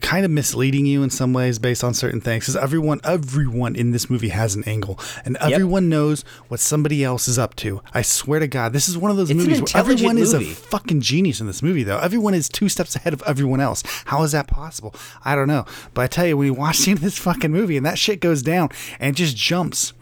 kind of misleading you in some ways based on certain things. Because everyone, everyone in this movie has an angle, and everyone knows what somebody else is up to. I swear to God, this is one of those It's movies where everyone is a fucking genius in this movie. Though everyone is two steps ahead of everyone else. How is that possible? I don't know. But I tell you, when you watch the end of this fucking movie and that shit goes down and it just jumps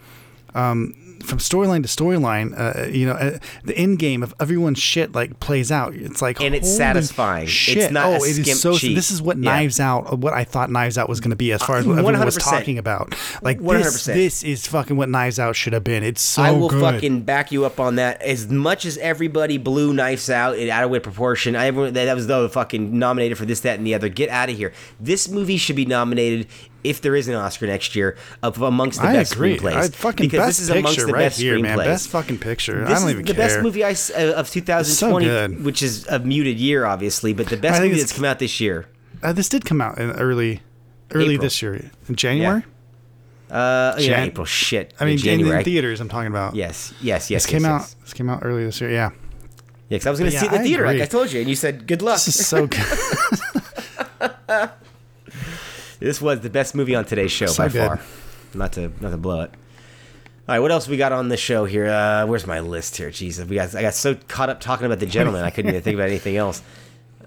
um, from storyline to storyline, uh, you know, uh, the end game of everyone's shit like plays out. It's like And it's satisfying. It's Shit. not oh, it is so. This is what Yeah. Knives Out, what I thought Knives Out was going to be, as far as what everyone was 100%. talking about. Like 100%. this, this is fucking what Knives Out should have been. It's so I will good. fucking back you up on that. As much as everybody blew knives out in out of proportion, I everyone that, that was though fucking nominated for this, that, and the other. Get out of here. This movie should be nominated if there is an Oscar next year of amongst the I best agree. screenplays. I fucking because best this is amongst picture the right best here, man. Best fucking picture. This I don't is even the care. best movie I uh, of 2020, good. which is a muted year, obviously, but the best movie that's come out this year. Uh, this did come out in early, early April. this year in January. Uh, yeah, April. Shit. I mean, in, January. in theaters. I'm talking about. yes, yes, yes. This came yes, out. This came out early this year. Yeah. Yeah, because I was going to Yeah, see it in the I theater, like. I told you, and you said good luck. This is so good. This was the best movie on today's show So by good. far. Not to not to blow it. All right, what else we got on the show here? Uh, where's my list here? Jesus, we got I got so caught up talking about the gentleman, I couldn't even think about anything else.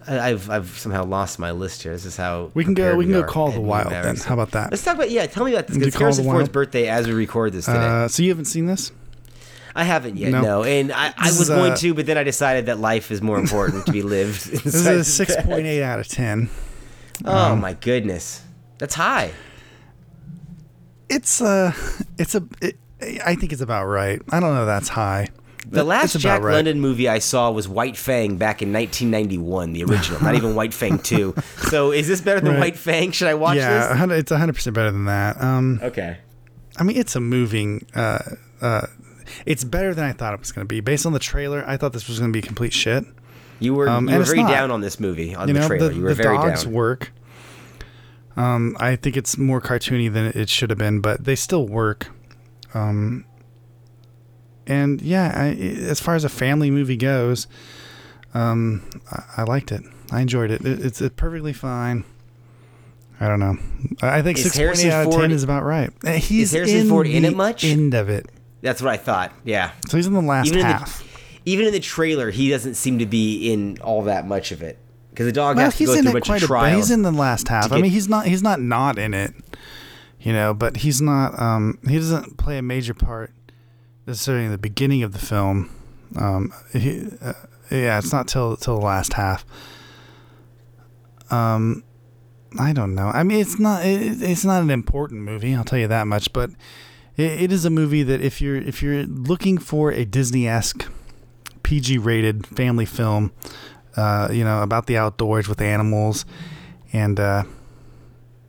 I, I've I've somehow lost my list here. This is how We can go- we can go Call the Wild then. How about that? Let's talk about yeah. Tell me about this Call Harrison Ford's Wild? birthday as we record this today. Uh, so you haven't seen this? I haven't yet, no. no, and I, I was is, going uh, to, but then I decided that life is more important to be lived. This is a six point eight out of ten. Oh Um, my goodness, that's high. It's uh it's a. It, I think it's about right. I don't know. if That's high. The last Jack right. London movie I saw was White Fang back in 1991, the original, not even White Fang 2. So is this better than Right. White Fang? Should I watch yeah, this? hundred- it's hundred percent better than that. Um, Okay. I mean, it's a moving. Uh, uh, it's better than I thought it was going to be. Based on the trailer, I thought this was going to be complete shit. You were Um, you were very not. down on this movie on you the know, trailer. the, you were very down. the very dogs down. work. Um, I think it's more cartoony than it should have been, but they still work. Um, and yeah, I, as far as a family movie goes, um, I, I liked it. I enjoyed it. it it's, it's perfectly fine. I don't know. I think Is six point eight out of ten is about right. He's Harrison in Ford in it much? End of it. That's what I thought. Yeah. So he's in the last Even in half. the even in the trailer, he doesn't seem to be in all that much of it because the dog well, has to he's go in through a bunch quite of a bit. He's in the last half. I mean, he's not. He's not not in it. You know, but he's not. Um, he doesn't play a major part necessarily in the beginning of the film. Um, he, uh, yeah, it's not till till the last half. Um, I don't know. I mean, it's not. It, it's not an important movie. I'll tell you that much. But it, it is a movie that if you're if you're looking for a Disney esque, PG rated family film, uh, you know about the outdoors with animals, and uh,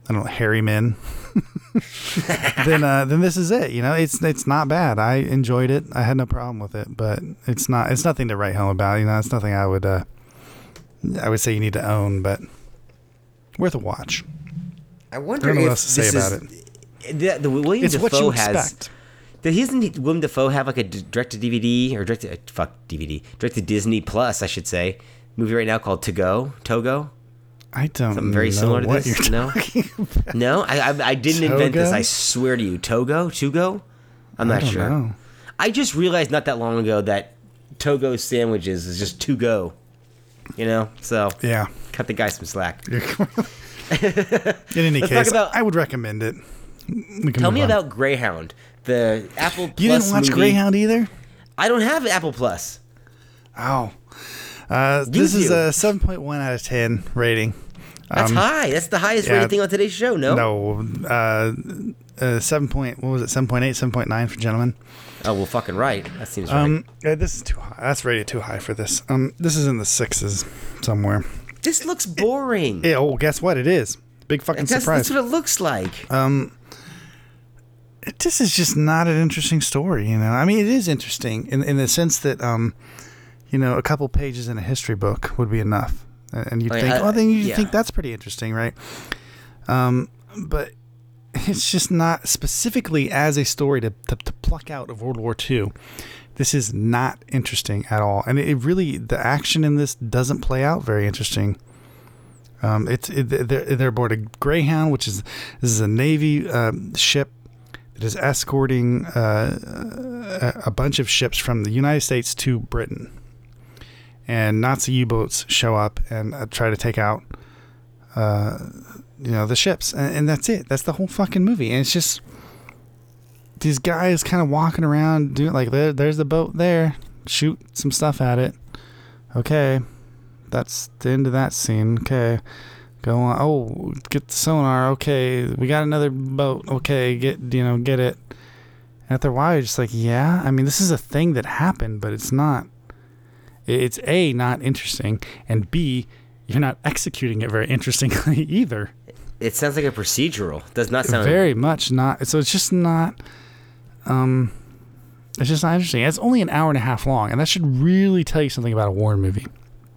I don't know hairy men. then uh, then this is it. You know, it's it's not bad. I enjoyed it. I had no problem with it, but it's not it's nothing to write home about. You know, it's nothing I would uh, I would say you need to own, but worth a watch. I I wonder know if what else to say this about is, The, the William It's you has expect. Did he isn't Willem Dafoe have like a direct to DVD or direct to uh, fuck DVD direct to Disney Plus I should say movie right now called To Go Togo I don't something very similar to this no about. no I, I I didn't invent this I swear to you Togo Togo I'm not I don't sure know. I just realized not that long ago that Togo sandwiches is just to go you know so Yeah. cut the guy some slack In any Let's case, about- I would recommend it. Tell me on. about Greyhound the Apple Plus You didn't watch movie. Greyhound either? I don't have Apple Plus Oh. Uh, this is a 7.1 out of 10 rating. That's high. That's the highest Um, yeah. rated thing on today's show. No. No, uh, uh, 7 point, what was it, 7.8, 7.9 for gentlemen. Oh well, fucking right. That seems right. Um, yeah, this is too high. That's rated too high for this. Um, this is in the sixes somewhere. this looks boring. Yeah, oh, guess what? It is. Big fucking that's, surprise. that's what it looks like. Um, this is just not an interesting story, you know. I mean, it is interesting in in the sense that um, you know, a couple pages in a history book would be enough, and you'd Like, think, I- oh, then you yeah. think that's pretty interesting, right? Um, but it's just not specifically as a story to, to to pluck out of World War II. This is not interesting at all, and it, it really the action in this doesn't play out very interesting. Um, it's it, they're, they're aboard a Greyhound, which is this is a Navy um, ship that is escorting uh, a, a bunch of ships from the United States to Britain. And Nazi U-boats show up and uh, try to take out, uh, you know, the ships, and, and that's it. That's the whole fucking movie, and it's just these guys kind of walking around doing like there, there's the boat there, shoot some stuff at it. Okay, that's the end of that scene. Okay, go on. Oh, get the sonar. Okay, we got another boat. Okay, get you know get it. And after a while, you're just like, yeah. I mean, this is a thing that happened, but it's not. It's a not interesting, and b you're not executing it very interestingly either. It sounds like a procedural. Does not sound Very much not. So it's just not. Um, it's just not interesting. It's only an hour and a half long, and that should really tell you something about a war movie.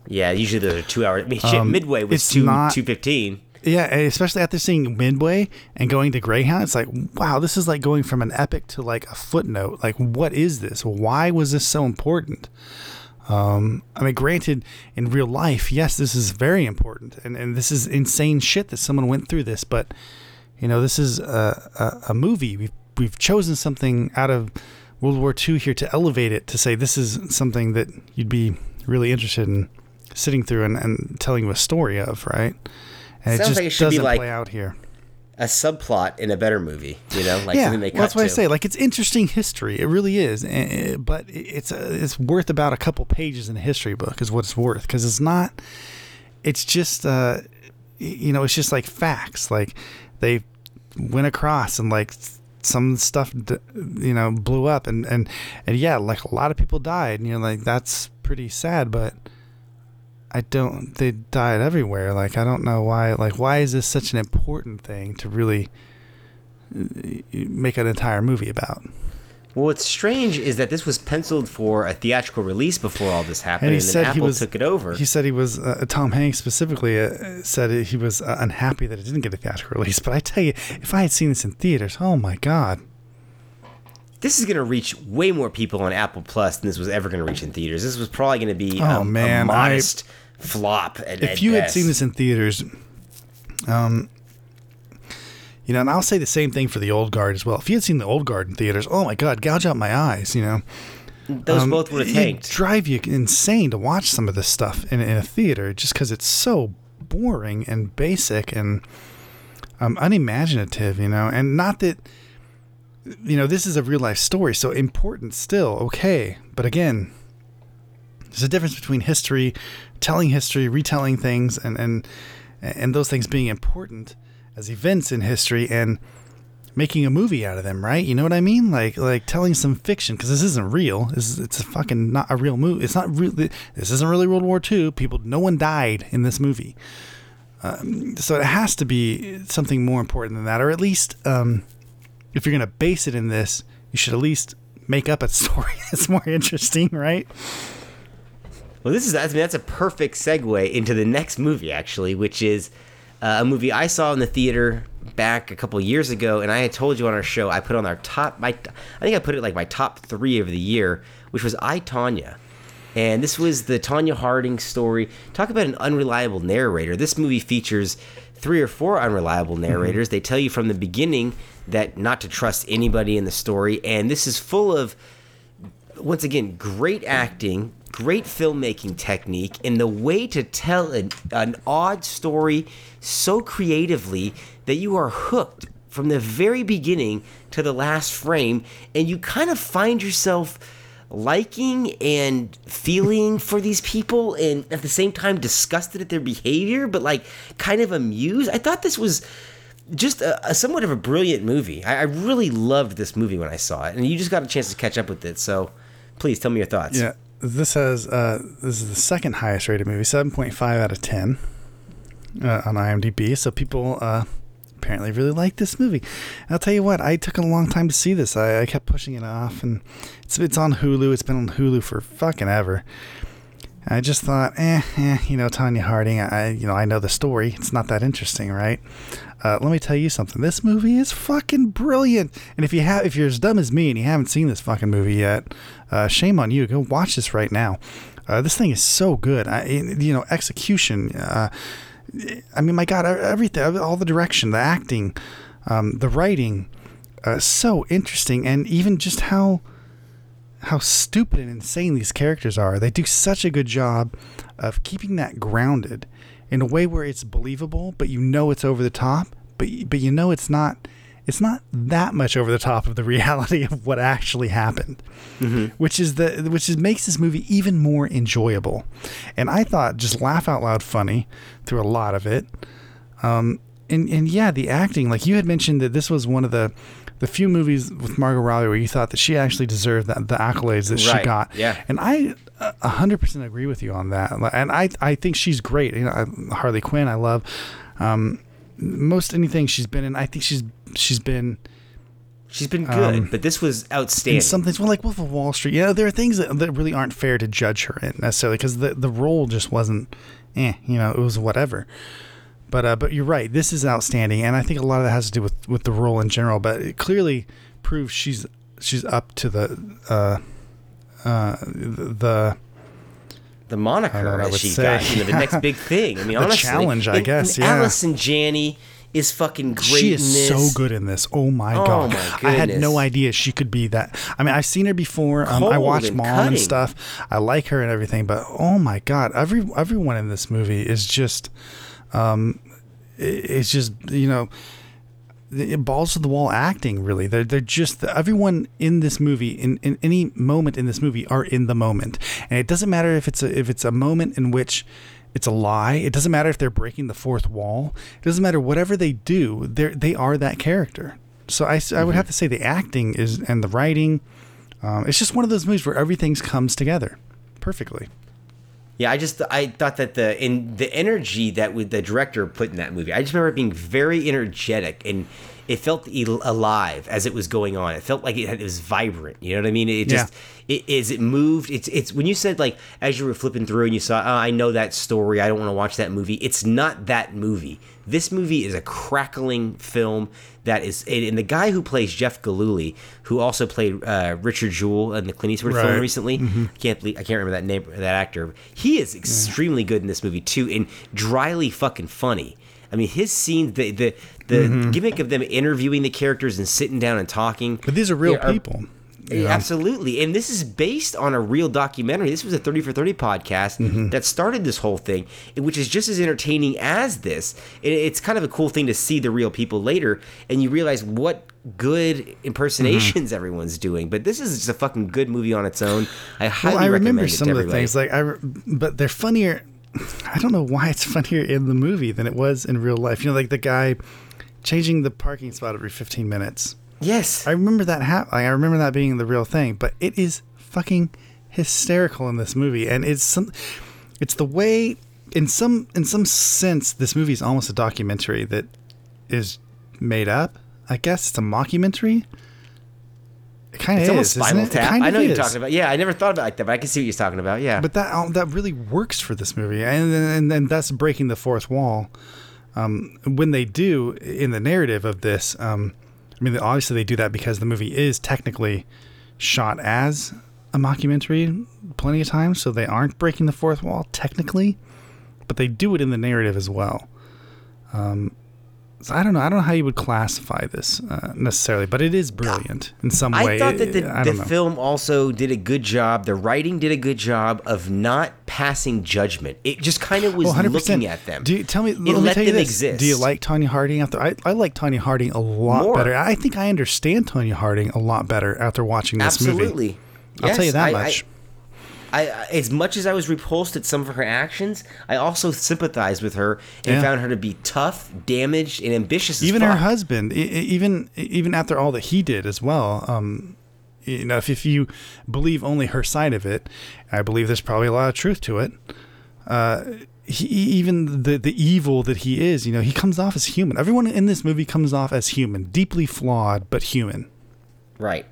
Yeah, usually they're two hours. I mean, Um, Midway was two two fifteen. Yeah, especially after seeing Midway and going to Greyhound, it's like, wow, this is like going from an epic to like a footnote. Like, what is this? Why was this so important? Um, I mean, granted, in real life, yes, this is very important, and, and this is insane shit that someone went through this. But you know, this is a, a, a movie. We've we've chosen something out of World War II here to elevate it to say this is something that you'd be really interested in sitting through and, and telling you a story of, right? And Sounds it just like it should doesn't like- play out here. A subplot in a better movie. You know, like yeah, well, that's what I say. Like it's interesting history. It really is, Eh, eh, but it's uh, it's worth about a couple pages in a history book is what it's worth because it's not. It's just uh, you know, it's just like facts. Like they went across and like some stuff you know blew up and and and yeah, like a lot of people died. And you're like that's pretty sad, but. I don't. They died everywhere. Like I don't know why. Like why is this such an important thing to really uh, make an entire movie about? Well, what's strange is that this was penciled for a theatrical release before all this happened, And and, he then said he Apple was- took it over. He said he was uh, Tom Hanks specifically uh, said he was uh, unhappy that it didn't get a theatrical release. But I tell you, if I had seen this in theaters, oh my god, This is going to reach way more people on Apple Plus than this was ever going to reach in theaters. This was probably going to be Oh, a, man, a I- modest flop. At, if at you had seen this in theaters, um, you know, and I'll say the same thing for the old guard as well. If you had seen the old guard in theaters, oh my god, gouge out my eyes, you know. those Um, both would have tanked. drive you insane to watch some of this stuff in, in a theater just because it's so boring and basic and um, unimaginative, you know. And not that, you know, this is a real life story, so important still, okay. But again, there's a difference between history, telling history, retelling things, and and and those things being important as events in history and making a movie out of them, right? You know what I mean? Like like telling some fiction because this isn't real. This it's fucking not a real movie. It's not really. This isn't really World War II. People, no one died in this movie. Um, so it has to be something more important than that, or at least um, if you're gonna base it in this, you should at least make up a story that's more interesting, right? Well, this is I mean, that's a perfect segue into the next movie, actually, which is uh, a movie I saw in the theater back a couple years ago, and I had told you on our show I put on our top. My I think I put it like my top three of the year, which was I Tonya. And this was the Tonya Harding story. Talk about an unreliable narrator. This movie features three or four unreliable narrators. They tell you from the beginning that not to trust anybody in the story, and this is full of once again, great acting, great filmmaking technique, and the way to tell an, an odd story so creatively that you are hooked from the very beginning to the last frame, and you kind of find yourself liking and feeling for these people and at the same time disgusted at their behavior but like kind of amused. I thought this was just a, a somewhat of a brilliant movie. I, I really loved this movie when i saw it and you just got a chance to catch up with it so please tell me your thoughts. Yeah, this has uh, this is the second highest rated movie, seven point five out of ten uh, on IMDb. So people uh, apparently really like this movie. And I'll tell you what, I took a long time to see this. I, I kept pushing it off, and it's it's on Hulu. It's been on Hulu for fucking ever. I just thought, eh, eh, you know, Tonya Harding. I, you know, I know the story. It's not that interesting, right? Uh, let me tell you something. This movie is fucking brilliant. And if you have, if you're as dumb as me and you haven't seen this fucking movie yet, uh, shame on you. Go watch this right now. Uh, this thing is so good. I, you know, execution. Uh, I mean, my God, everything, all the direction, the acting, um, the writing, uh, so interesting, and even just how how stupid and insane these characters are. They do such a good job of keeping that grounded in a way where it's believable, but you know it's over the top, but but you know it's not it's not that much over the top of the reality of what actually happened, mm-hmm. which is the which is makes this movie even more enjoyable. And I thought just laugh out loud funny through a lot of it. Um, and and yeah, the acting, like you had mentioned that this was one of the the few movies with Margot Robbie where you thought that she actually deserved that, the accolades that Right, she got. yeah. And I hundred percent agree with you on that. And I I think she's great. You know, I- Harley Quinn, I love. Um, most anything she's been in, I think she's she's been she's been good Um, but this was outstanding in some things. Well, like Wolf of Wall Street. You know, there are things that, that really aren't fair to judge her in necessarily because the the role just wasn't. Eh, you know, it was whatever. But uh, but you're right. This is outstanding, and I think a lot of that has to do with with the role in general. But it clearly proves she's she's up to the uh, uh, the the moniker would she say. got, you know, the next big thing. I mean, The honestly, challenge, I and- guess, and yeah. Allison Janney is fucking great. she is so good in this. Oh my Oh god! my I had no idea she could be that. I mean, I've seen her before. Um, I watched and Mom cutting. and stuff. I like her and everything, but oh my god, every everyone in this movie is just, um, it's just you know, the- balls to the wall acting. Really, they're they're just everyone in this movie in, in any moment in this movie are in the moment, and it doesn't matter if it's a if it's a moment in which it's a lie. It doesn't matter if they're breaking the fourth wall. It doesn't matter whatever they do. They they are that character. So I, I would have to say the acting is and the writing. Um, it's just one of those movies where everything comes together perfectly. Yeah, I just I thought that the in the energy that would the director put in that movie, I just remember it being very energetic and it felt el- alive as it was going on. It felt like it, had, it was vibrant. You know what I mean? It just it is it moved. It's it's when you said like as you were flipping through and you saw, oh, I know that story. I don't want to watch that movie. It's not that movie. This movie is a crackling film that is, and the guy who plays Jeff Gillooly, who also played uh, Richard Jewell in the Clint Eastwood film Right. recently, I can't believe I can't remember that name that actor. He is extremely good in this movie too, and dryly fucking funny. I mean, his scenes, the the the gimmick of them interviewing the characters and sitting down and talking. But these are real Yeah, people. Know? Absolutely. And this is based on a real documentary. This was a 30 for 30 podcast Mm-hmm. that started this whole thing, which is just as entertaining as this. It's kind of a cool thing to see the real people later and you realize what good impersonations Mm-hmm. everyone's doing. But this is just a fucking good movie on its own. I highly Well, I remember some of the things like I, re- but they're funnier. I don't know why it's funnier in the movie than it was in real life. You know, like the guy changing the parking spot every 15 minutes. Yes. I remember that hap- I remember that being the real thing, but it is fucking hysterical in this movie, and it's some, it's the way, in some in some sense, this movie is almost a documentary that is made up. I guess it's a mockumentary. It kind of is. almost Spinal Tap. I know you're talking about. Yeah, I never thought about it like that, but I can see what you're talking about. Yeah. But that um, that really works for this movie, and and, and that's breaking the fourth wall. Um, when they do in the narrative of this, um, I mean, obviously they do that because the movie is technically shot as a mockumentary plenty of times, so they aren't breaking the fourth wall technically, but they do it in the narrative as well. Um, I don't know. I don't know how you would classify this uh, necessarily, but it is brilliant in some way. I thought that the, the film also did a good job. The writing did a good job of not passing judgment. It just kind of was Oh, looking at them. Do you tell me? let It me let tell you them this. exist. Do you like Tonya Harding after? I, I like Tonya Harding a lot More. better. I think I understand Tonya Harding a lot better after watching this movie. Absolutely. I'll tell you that I- much. I, I, as much as I was repulsed at some of her actions, I also sympathized with her and Yeah. found her to be tough, damaged, and ambitious. Even her husband, even even after all that he did as well. Um, you know, if, if you believe only her side of it, I believe there's probably a lot of truth to it. Uh, he, even the the evil that he is, you know, he comes off as human. Everyone in this movie comes off as human, deeply flawed but human. Right.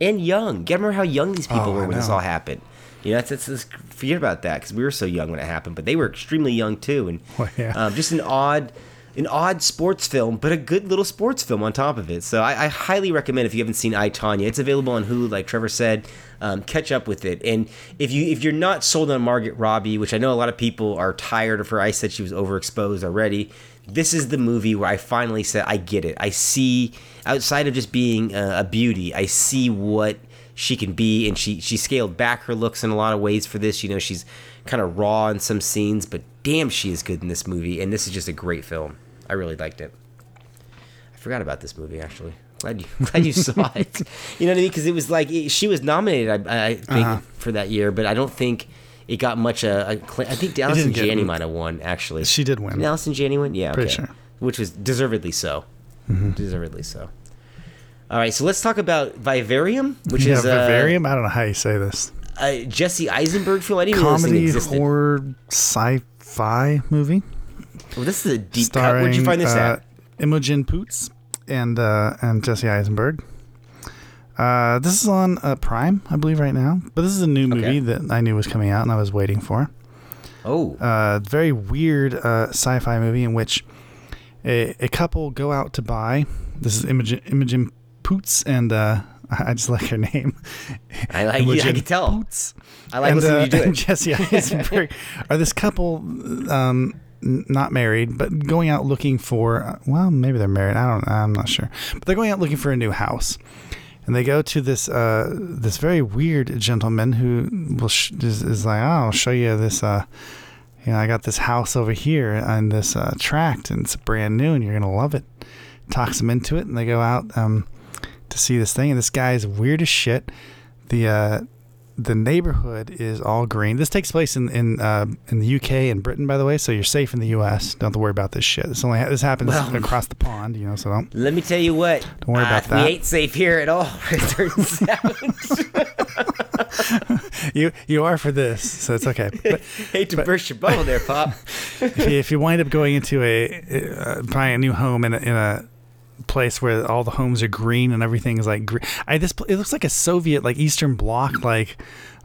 And young. Get remember how young these people Oh, were when this all happened. You know, that's, that's, that's forget about that because we were so young when it happened, but they were extremely young too, and Well, yeah. um, just an odd, an odd sports film, but a good little sports film on top of it. So I, I highly recommend if you haven't seen I Tonya, it's available on Hulu, like Trevor said. Um, catch up with it, and if you if you're not sold on Margaret Robbie, which I know a lot of people are tired of her, I said she was overexposed already. This is the movie where I finally said I get it. I see outside of just being a, a beauty, I see what she can be and she she scaled back her looks in a lot of ways for this. You know she's kind of raw in some scenes but damn she is good in this movie and this is just a great film. I really liked it. I forgot about this movie actually. Glad you glad you saw it. You know what i mean? Because it was like it, she was nominated i, I think Uh-huh. for that year but i don't think it got much uh, accla- i think Allison didn't Janney might have won actually. She did win. Did Allison Janney win? Yeah Pretty okay. sure. Mm-hmm. which was deservedly so. Deservedly so all right, so let's talk about Vivarium, which yeah, is uh, Vivarium. I don't know how you say this. a Jesse Eisenberg film. I didn't even know this thing Comedy, horror, sci-fi movie. Well, this is a deep cut. Where'd you find this uh, at? Imogen Poots and uh, and Jesse Eisenberg. Uh, this is on uh, Prime, I believe, right now. But this is a new movie Okay. that I knew was coming out and I was waiting for. Oh, Uh, very weird uh, sci-fi movie in which a, a couple go out to buy. This is Imogen, Imogen Poots and uh, I just like her name. I like. Yeah, I can tell. Poots I like and, listening uh, to you do it. Jesse Eisenberg are this couple, um, n- not married, but going out looking for. uh, Well, maybe they're married. I don't. I'm not sure. But they're going out looking for a new house, and they go to this uh, this very weird gentleman who will sh- is, is like, oh, I'll show you this. Uh, you know, I got this house over here on this uh, tract, and it's brand new, and you're gonna love it. Talks them into it, and they go out um, to see this thing. And this guy is weird as shit. The uh, the neighborhood is all green. This takes place in in uh, in the UK and Britain, by the way. So you're safe in the US. Don't have to worry about this shit. This only ha- this happens Well- across the pond, you know. So don't. Let me tell you what. Don't worry uh, about that. We ain't safe here at all. It turns out. You you are for this, so it's okay. But Hate to burst your bubble there, Pop. if you, if you wind up going into a uh, buying a new home in a, in a place where all the homes are green and everything is like green, I this it looks like a Soviet like Eastern Bloc like.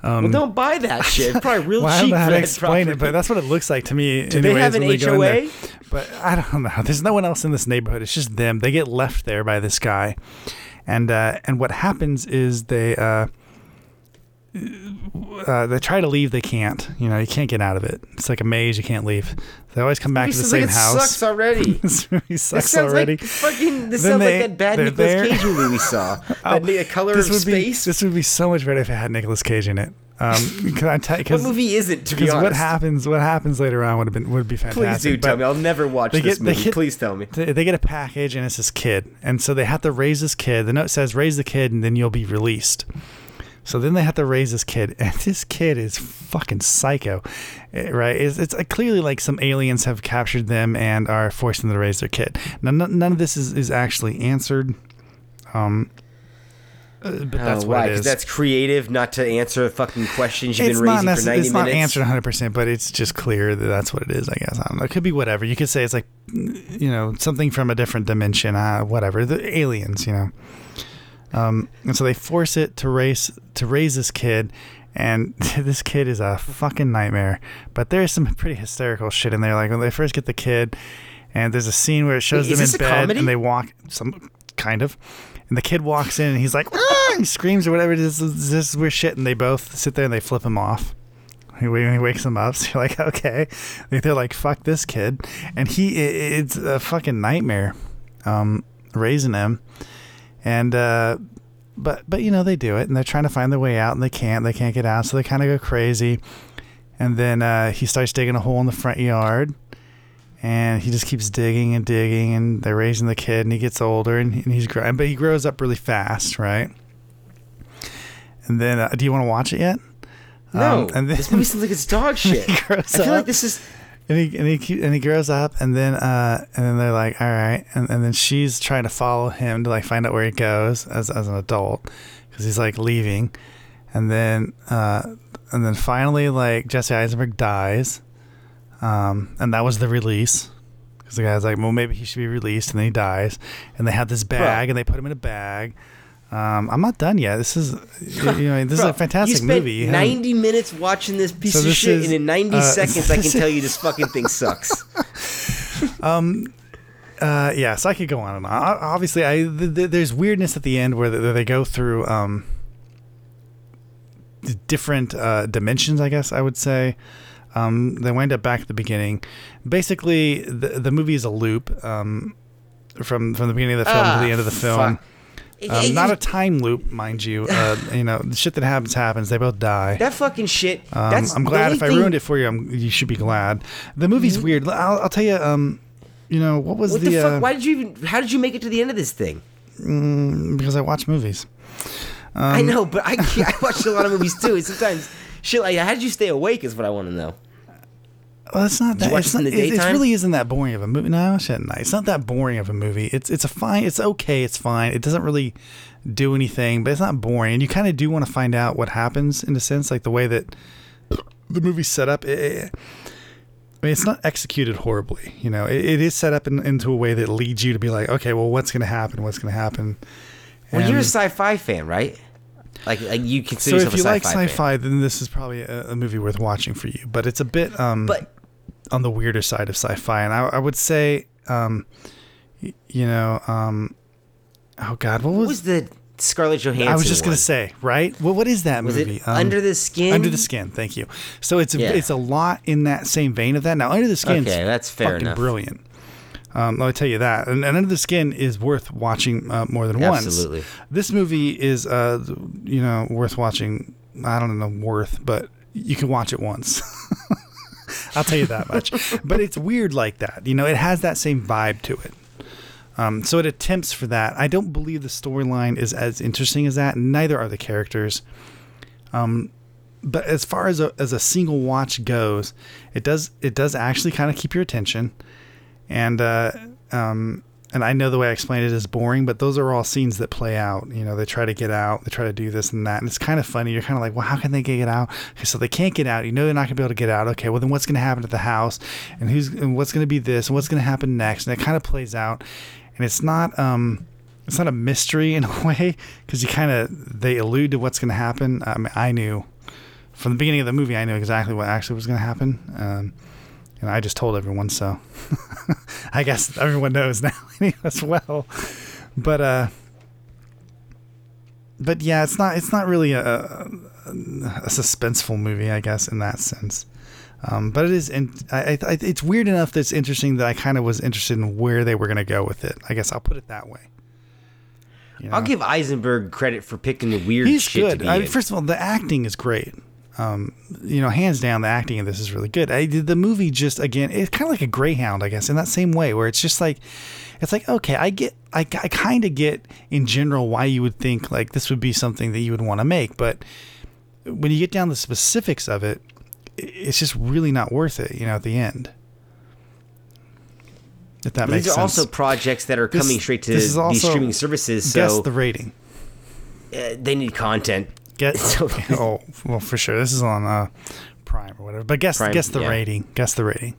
Um, well, don't buy that shit. It's probably real well, I don't cheap know how to explain it, but that's what it looks like to me. Do they have an HOA? But I don't know. There's no one else in this neighborhood. It's just them. They get left there by this guy, and uh, and what happens is they uh, uh, they try to leave. They can't. You know, you can't get out of it. It's like a maze. You can't leave. They always come back to the same like it house. sucks already. this movie This sucks sounds already. like fucking. This Then sounds they- like that bad Nicolas there. Cage movie we saw. Oh, the color this of would be space. this would be so much better if it had Nicolas Cage in it. Um, can I tell? what movie isn't? To be because honest, what happens what happens later on would have been would be fantastic. Please do tell me. I'll never watch this get- movie. get- Please tell me. They get a package and it's this kid, and so they have to raise this kid. The note says raise the kid and then you'll be released. So then they have to raise this kid, and this kid is fucking psycho, eh, right? It's, it's uh, clearly like some aliens have captured them and are forcing them to raise their kid. Now, none, none of this is, is actually answered, um, uh, but that's oh, why? it 'Cause is. that's creative, not to answer fucking questions you've it's been raising for necess- 90 it's not minutes. answered 100 percent but it's just clear that that's what it is i guess i don't know it could be whatever you could say it's like you know something from a different dimension uh, whatever the aliens you know um, and so they force it to raise to raise this kid and this kid is a fucking nightmare but there's some pretty hysterical shit in there like when they first get the kid And there's a scene where it shows Wait, them in bed comedy? and they walk some kind of. And the kid walks in and he's like, ah! he screams or whatever it is. This is weird shit. And they both sit there and they flip him off. He, he wakes them up. So you're like, okay. Like, They're like, fuck this kid. And he, it's a fucking nightmare um, raising him. And, uh, but, but, you know, they do it and they're trying to find their way out and they can't. They can't get out. So they kind of go crazy. And then uh, he starts digging a hole in the front yard. And he just keeps digging and digging, and they're raising the kid, and he gets older, and, and he's growing, but he grows up really fast, right? And then, uh, do you want to watch it yet? No, Um, and then- this movie sounds like it's dog shit. I feel up. like this is. And he and he keep, and he grows up, and then uh, and then they're like, all right, and, and then she's trying to follow him to like find out where he goes as as an adult, because he's like leaving, and then uh, and then finally like Jesse Eisenberg dies, um, and that was the release. Because the guy's like, well, maybe he should be released, and then he dies, and they have this bag, and they put him in a bag. Um, I'm not done yet. This is, you know, this is a fantastic you movie. You haven't- 90 minutes watching this piece So of this shit, is, and in 90 uh, seconds, I can tell you this fucking thing sucks. Uh, yeah, so I could go on and on. Obviously, I th- th- there's weirdness at the end where they, they go through um, different uh, dimensions. I guess I would say um, they wind up back at the beginning. Basically, the the movie is a loop um, from from the beginning of the film Ah, to the end of the film. fuck. Um, not a time loop, mind you. Uh, you know, the shit that happens happens. They both die. that fucking shit. Um, that's I'm glad if I thing- ruined it for you. I'm, you should be glad. The movie's weird. I'll, I'll tell you. Um, you know what was What the, the, fuck? uh, Why did you even? How did you make it to the end of this thing? because I watch movies. I Um, know, but I I watch a lot of movies too. And sometimes shit like how did you stay awake is what I want to know. Well, it's not that. It's it not, it, it really isn't that boring of a movie. No, shit, night. It's not that boring of a movie. It's it's a fine. It's okay. It's fine. It doesn't really do anything, but it's not boring. And you kind of do want to find out what happens in a sense, like the way that the movie's set up. It, it- I mean, it's not executed horribly. You know, it, it is set up in, into a way that leads you to be like, okay, well, what's going to happen? What's going to happen? Well, you're a sci-fi fan, right? Like, like you so consider if yourself you a like sci-fi, fan. sci-fi, then this is probably a, a movie worth watching for you. But it's a bit um, But on the weirder side of sci-fi, and I, I would say, um, y- you know, um, oh God, what what was? was the Scarlett Johansson? I was just gonna say, right? Well, what is that Was movie? it Under the Skin? Under the Skin. Thank you. So it's a, Yeah. it's a lot in that same vein of that. Now, Under the Skin, Okay, that's fair fucking enough. brilliant. Um, let me tell you that. And, and Under the Skin is worth watching uh, more than Absolutely. once. Absolutely. This movie is, uh, you know, worth watching. I don't know worth, but you can watch it once. I'll tell you that much. but it's weird like that. You know, it has that same vibe to it. Um, so it attempts for that. I don't believe the storyline is as interesting as that. Neither are the characters. Um, but as far as a, as a single watch goes, it does it does actually kind of keep your attention, and uh, um, and I know the way I explained it is boring, but those are all scenes that play out. You know, they try to get out, they try to do this and that, and it's kind of funny. You're kind of like, well, how can they get out? Okay, so they can't get out. You know, they're not gonna be able to get out. Okay, well then what's gonna happen at the house, and who's and what's gonna be this, and what's gonna happen next, and it kind of plays out, and it's not um. It's not a mystery in a way because you kind of they allude to what's going to happen. I mean, I knew from the beginning of the movie, I knew exactly what actually was going to happen. Um, and I just told everyone, so I guess everyone knows now as well. But uh, but yeah, it's not it's not really a, a, a suspenseful movie, I guess, in that sense. Um, but it is, in, I, I, it's weird enough that it's interesting that I kind of was interested in where they were going to go with it. I guess I'll put it that way. You I'll give Eisenberg credit for picking the weird He's shit to good. be I, first of all, the acting is great. Um, you know, hands down, the acting in this is really good. I, the movie just again, it's kind of like a Greyhound, I guess, in that same way, where it's just like, it's like okay, I get, I, I kind of get in general why you would think like this would be something that you would want to make, but when you get down to the specifics of it, it's just really not worth it. You know, at the end. If that But makes these are sense. also projects that are This- coming straight to these streaming services, Guess the rating. uh, they need content. Get So- oh well for sure. This is on uh, Prime or whatever. But guess Prime, guess the yeah. rating. Guess the rating.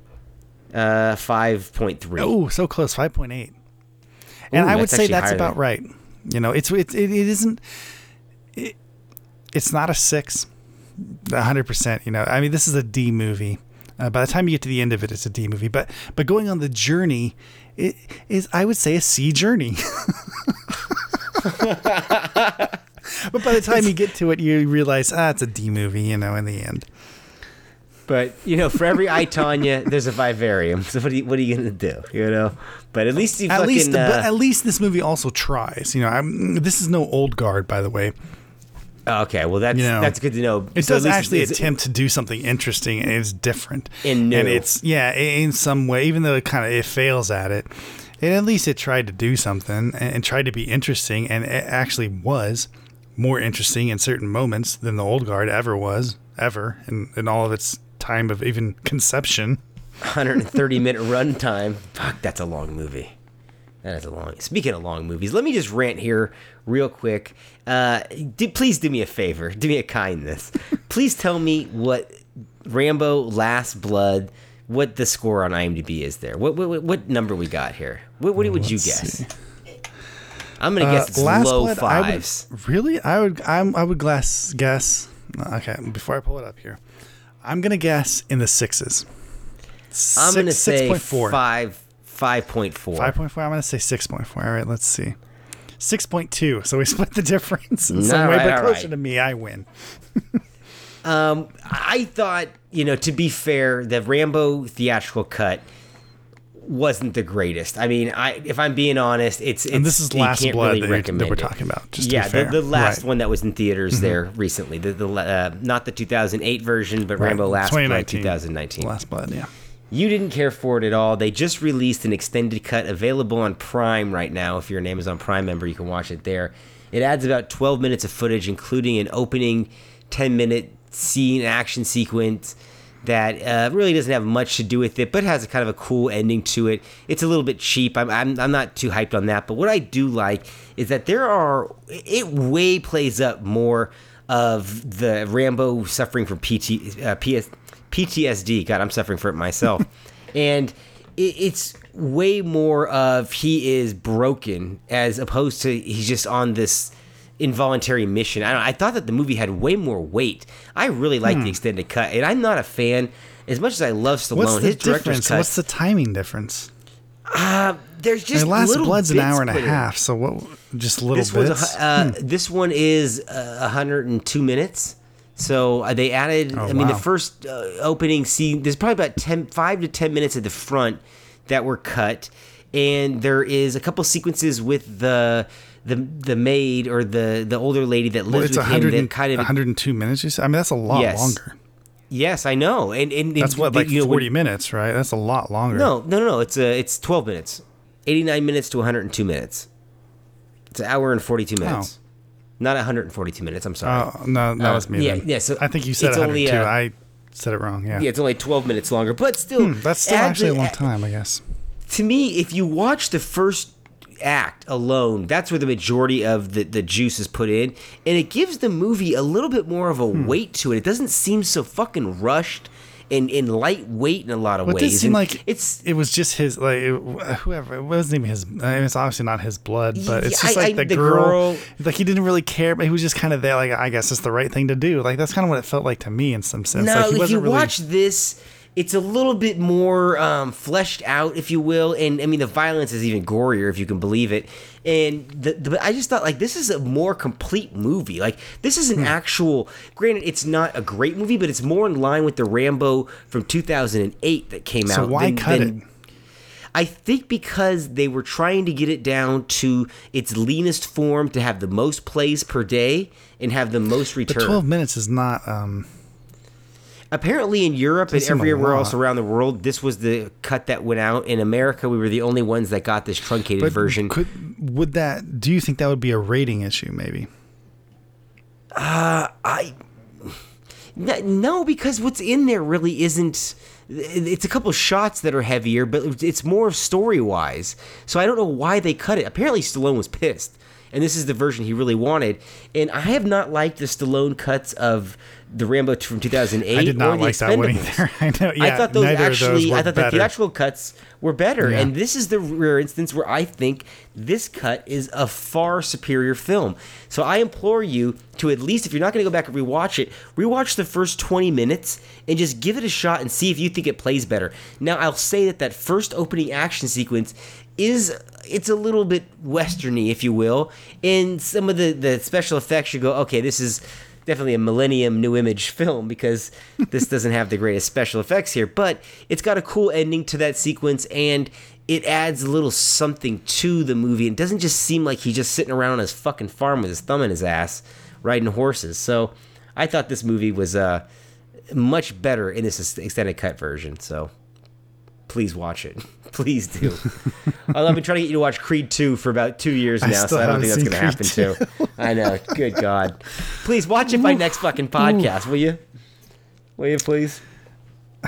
Uh, five point three. Oh, so close. Five point eight. And Ooh, I would say that's about than- right. You know, it's it's it, it isn't. It, it's not a six. hundred percent. You know, I mean, this is a D movie. Uh, by the time you get to the end of it, it's a D movie. But but going on the journey, it is I would say a C journey. but by the time you get to it, you realize ah, it's a D movie. You know, in the end. But you know, for every I Tonya, there's a vivarium. So what are you, what are you gonna do? You know. But at least you At fucking. least, uh, but at least this movie also tries. You know, I'm, this is no old guard, by the way. okay, well that's You know, that's good to know. It So does actually attempt to do something interesting and it's different. And new. And it's yeah, in some way, even though it kind of it fails at it, it at least it tried to do something and, and tried to be interesting, and it actually was more interesting in certain moments than the old guard ever was ever in, in all of its time of even conception. 130 minute runtime. Fuck, that's a long movie. That is a long. Speaking of long movies, let me just rant here real quick. Uh, do, please do me a favor. Do me a kindness. Please tell me what Rambo: Last Blood. What the score on IMDb is there? What what, what number we got here? What, what would you guess? I'm gonna guess it's low I fives. would, really? I would I'm, I would guess guess. Okay, before I pull it up here, I'm gonna guess in the sixes. I'm gonna Six- say 6.4. five five point four. 5.4. I'm going to say 6.4. All right, let's see. 6.2. So we split the difference in some way, right, but closer right. to me, I win. Um, I thought, you know, to be fair, the Rambo theatrical cut wasn't the greatest. I mean, I if I'm being honest, it's, it's And this is Last Blood really that, that we're talking about. Just yeah, the, the last Right. Mm-hmm. one that was in theaters there recently. The the uh, not the 2008 version, but Right. Rambo Last Blood 2019. 2019. Last Blood, yeah. You didn't care for it at all. They just released an extended cut available on Prime right now. If you're an Amazon Prime member, you can watch it there. It adds about 12 minutes of footage, including an opening 10 minute scene action sequence that uh, really doesn't have much to do with it, but has a kind of a cool ending to it. It's a little bit cheap. I'm, I'm, I'm not too hyped on that. But what I do like is that there are, it way plays up more of the Rambo suffering from PT, uh, PS, PTSD. God, I'm suffering from it myself. and it, it's way more of he is broken as opposed to he's just on this involuntary mission. I, don't, I thought that the movie had way more weight. I really like the extended cut, and I'm not a fan. As much as I love Stallone, What's the his director's difference? cut. What's the timing difference? uh, there's just Last Blood's an hour and a half, so what? Just little This a, bits. uh, this one is uh, 102 minutes. So uh, they added. I mean, the first uh, opening scene. There's probably about 10, five to 10 minutes at the front that were cut, and there is a couple sequences with the the the maid or the the older lady that Well, lives it's with him. 100 That kind of 102 minutes. You said? I mean, that's a lot Yes. longer. yes, I know, and and That's and, what like you know, when- 40 minutes, right? That's a lot longer. No, no, no, no. It's uh, it's 12 minutes, 89 minutes to 102 minutes. It's an hour and 42 minutes. Not 142 minutes. I'm sorry. Oh no, that Uh, was me. yeah, then. yeah, so I think you said it's only, 102. uh, I said it wrong. Yeah. Yeah, it's only 12 minutes longer, but still, Hmm, that's still actually a long time, I guess. To me, if you watch the first act alone, that's where the majority of the, the juice is put in, and it gives the movie a little bit more of a Hmm. weight to it. It doesn't seem so fucking rushed and, and lightweight in a lot of it ways. did seem And like it's it was just his like it, whoever it wasn't even his. I mean, it's obviously not his blood, but it's just I- like I- the, the girl, girl- Like he didn't really care, but he was just kind of there. Like I guess it's the right thing to do. Like that's kind of what it felt like to me in some sense. No, like, he if you wasn't really, watch this, it's a little bit more um, fleshed out, if you will, and I mean the violence is even gorier, if you can believe it. And the, the, I just thought like this is a more complete movie. Like this is an Hmm. actual. Granted, it's not a great movie, but it's more in line with the Rambo from 2008 that came So out. why than- cut than- it? I think because they were trying to get it down to its leanest form to have the most plays per day and have the most But return. 12 minutes is not. um Apparently, in Europe and Doesn't seem a everywhere else around the world, this was the cut that went out. In America, we were the only ones that got this truncated But version. could would that? Do you think that would be a rating issue? Maybe. Uh, I N- no, because what's in there really isn't. It's a couple shots that are heavier, but it's more story wise. So I don't know why they cut it. Apparently, Stallone was pissed, and this is the version he really wanted. And I have not liked the Stallone cuts of the Rambo from 2008 I did or not the like that one either. I know. Yeah, I thought those of those actually, I thought better. the theatrical cuts were better, Yeah. and this is the rare instance where I think this cut is a far superior film. So I implore you to at least, if you're not going to go back and rewatch it, rewatch the first 20 minutes and just give it a shot and see if you think it plays better. Now I'll say that that first opening action sequence is it's a little bit westerny, if you will, and some of the the special effects you go, okay, this is definitely a Millennium Nu Image film because this doesn't have the greatest special effects here but it's got a cool ending to that sequence and it adds a little something to the movie. It doesn't just seem like he's just sitting around on his fucking farm with his thumb in his ass riding horses. So i thought this movie was uh much better in this extended cut version. So please watch it please do I've been trying to get you to watch Creed 2 for about two years I now, so I don't think that's going to happen too. I know. Good God. Please watch it by next fucking podcast, will you? Will you please?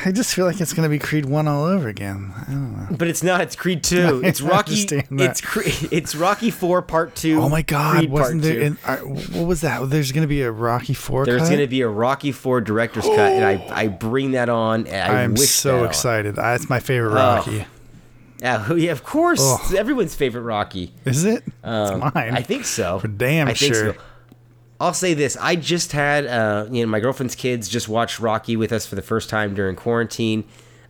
I just feel like it's gonna be Creed One all over again. I don't know. But it's not. It's Creed 2. It's I Rocky. It's Cre- It's Rocky 4 Part 2. Oh my God! Creed wasn't there? 2. In, uh, what was that? There's gonna be a Rocky Four. There's cut? going to be a Rocky 4 director's cut, and I, I bring that on. And I I'm wish so excited. That's my favorite Rocky. Yeah, yeah, of course. Ugh. Everyone's favorite Rocky. Is it? Um, it's mine. I think so. For damn I think sure. so. I'll say this: I just had, uh, you know, my girlfriend's kids just watched Rocky with us for the first time during quarantine.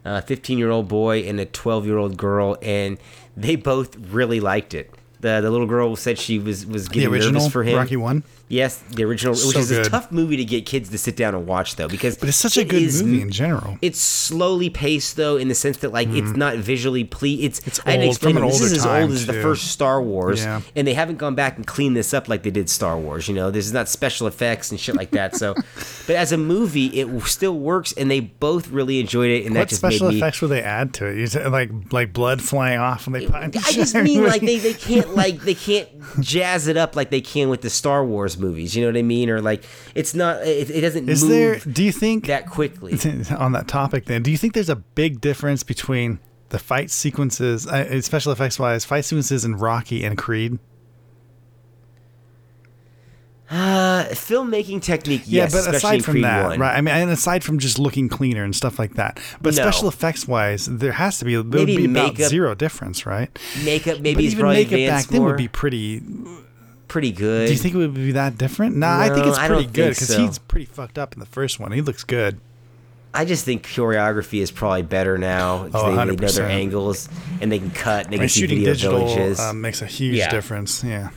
A 15-year-old boy and a 12-year-old girl, and they both really liked it. the The little girl said she was was getting original nervous for him. Rocky One. Yes, the original, which So is a tough movie to get kids to sit down and watch, though, because But it's such a good is movie in general. it's slowly paced though in the sense that like it's mm. not visually ple It's. It's I old, explain from an to them, this is as old as the first Star Wars, Yeah. and they haven't gone back and cleaned this up like they did Star Wars. You know, this is not special effects and shit like that. So, but as a movie, it still works, and they both really enjoyed it, and that What just special made me. effects will they add to it? You said, like like blood flying off when they punch. I just mean like they, they can't like they can't jazz it up like they can with the Star Wars movies. You know what I mean? Or like it's not it, it doesn't Is move there? Do you think that quickly. on that topic then do you think there's a big difference between the fight sequences uh, special effects wise fight sequences in rocky and creed Uh, filmmaking technique, yes, yeah but aside from that 1. right i mean and aside from just looking cleaner and stuff like that but No. special effects wise there has to be there would Maybe be about zero difference right Makeup maybe but even makeup back advanced then would be pretty pretty good. do you think it would be that different nah i think it's pretty good because so. he's pretty fucked up in the first one he looks good I just think choreography is probably better now. Oh, they, they know 100%. their angles and they can cut. And they I can mean, shooting video digital villages. um, makes a huge Yeah. difference yeah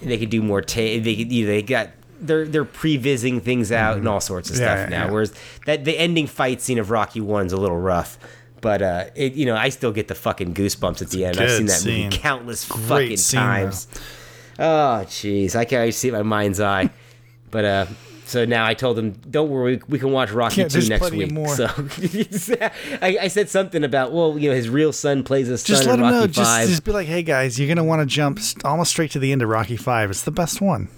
they can do more. Ta- they could- you know, they got they're they're prevising things out and all sorts of Mm-hmm. Yeah, stuff yeah, now. Whereas that the ending fight scene of Rocky One's a little rough. But uh, it, you know, I still get the fucking goosebumps at the end. I've seen that scene. movie countless Great fucking scene, times. Oh, jeez, I can already see it in my mind's eye. But uh, so now I told him, don't worry, we can watch Rocky Yeah, two next week. more. So I, I said something about, well, you know, his real son plays his Just son let in them Rocky know. Just, Five. just be like, hey guys, you're gonna want to jump st- almost straight to the end of Rocky Five. It's the best one.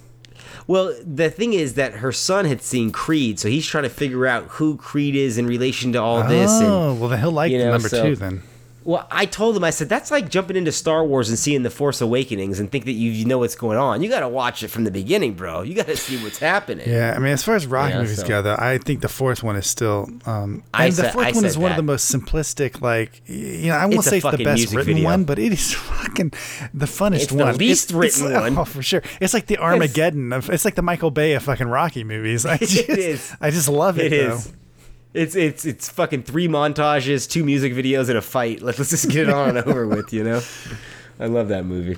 Well, the thing is that her son had seen Creed, so he's trying to figure out who Creed is in relation to all this. And oh, well then he'll like you know, number so- two then. Well, I told him, I said that's like jumping into Star Wars and seeing the Force Awakens and think that you, you know what's going on. You got to watch it from the beginning, bro. You got to see what's happening. Yeah, I mean, as far as Rocky Yeah, movies so- go, though, I think the fourth one is still. Um, I and the fourth I one is said one of the most simplistic. Like, you know, I won't It's say it's the best written video. one, but it is fucking the funnest It's the least it's, written it's, one. Oh, for sure. It's like the Armageddon of. It's like the Michael Bay of fucking Rocky movies. I just, is. I just love it. It though. is. It's it's it's fucking three montages, two music videos, and a fight. Let's let's just get it on and over with, you know. I love that movie.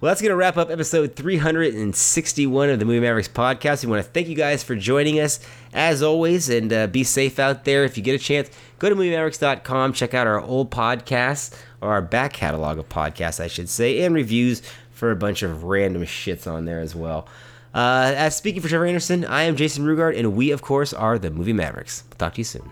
Well, that's gonna wrap up episode 361 of the Movie Mavericks podcast. We want to thank you guys for joining us as always, and uh, be safe out there. If you get a chance, go to moviemavericks.com, check out our old podcasts or our back catalog of podcasts, I should say, and reviews for a bunch of random shits on there as well. Uh, as speaking for Trevor Anderson, I am Jason Rugard, and we, of course, are the Movie Mavericks. Talk to you soon.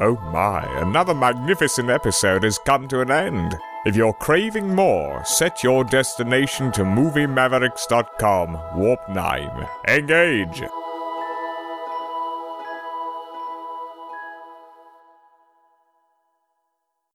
Oh my, another magnificent episode has come to an end. If you're craving more, set your destination to MovieMavericks.com, Warp 9. Engage!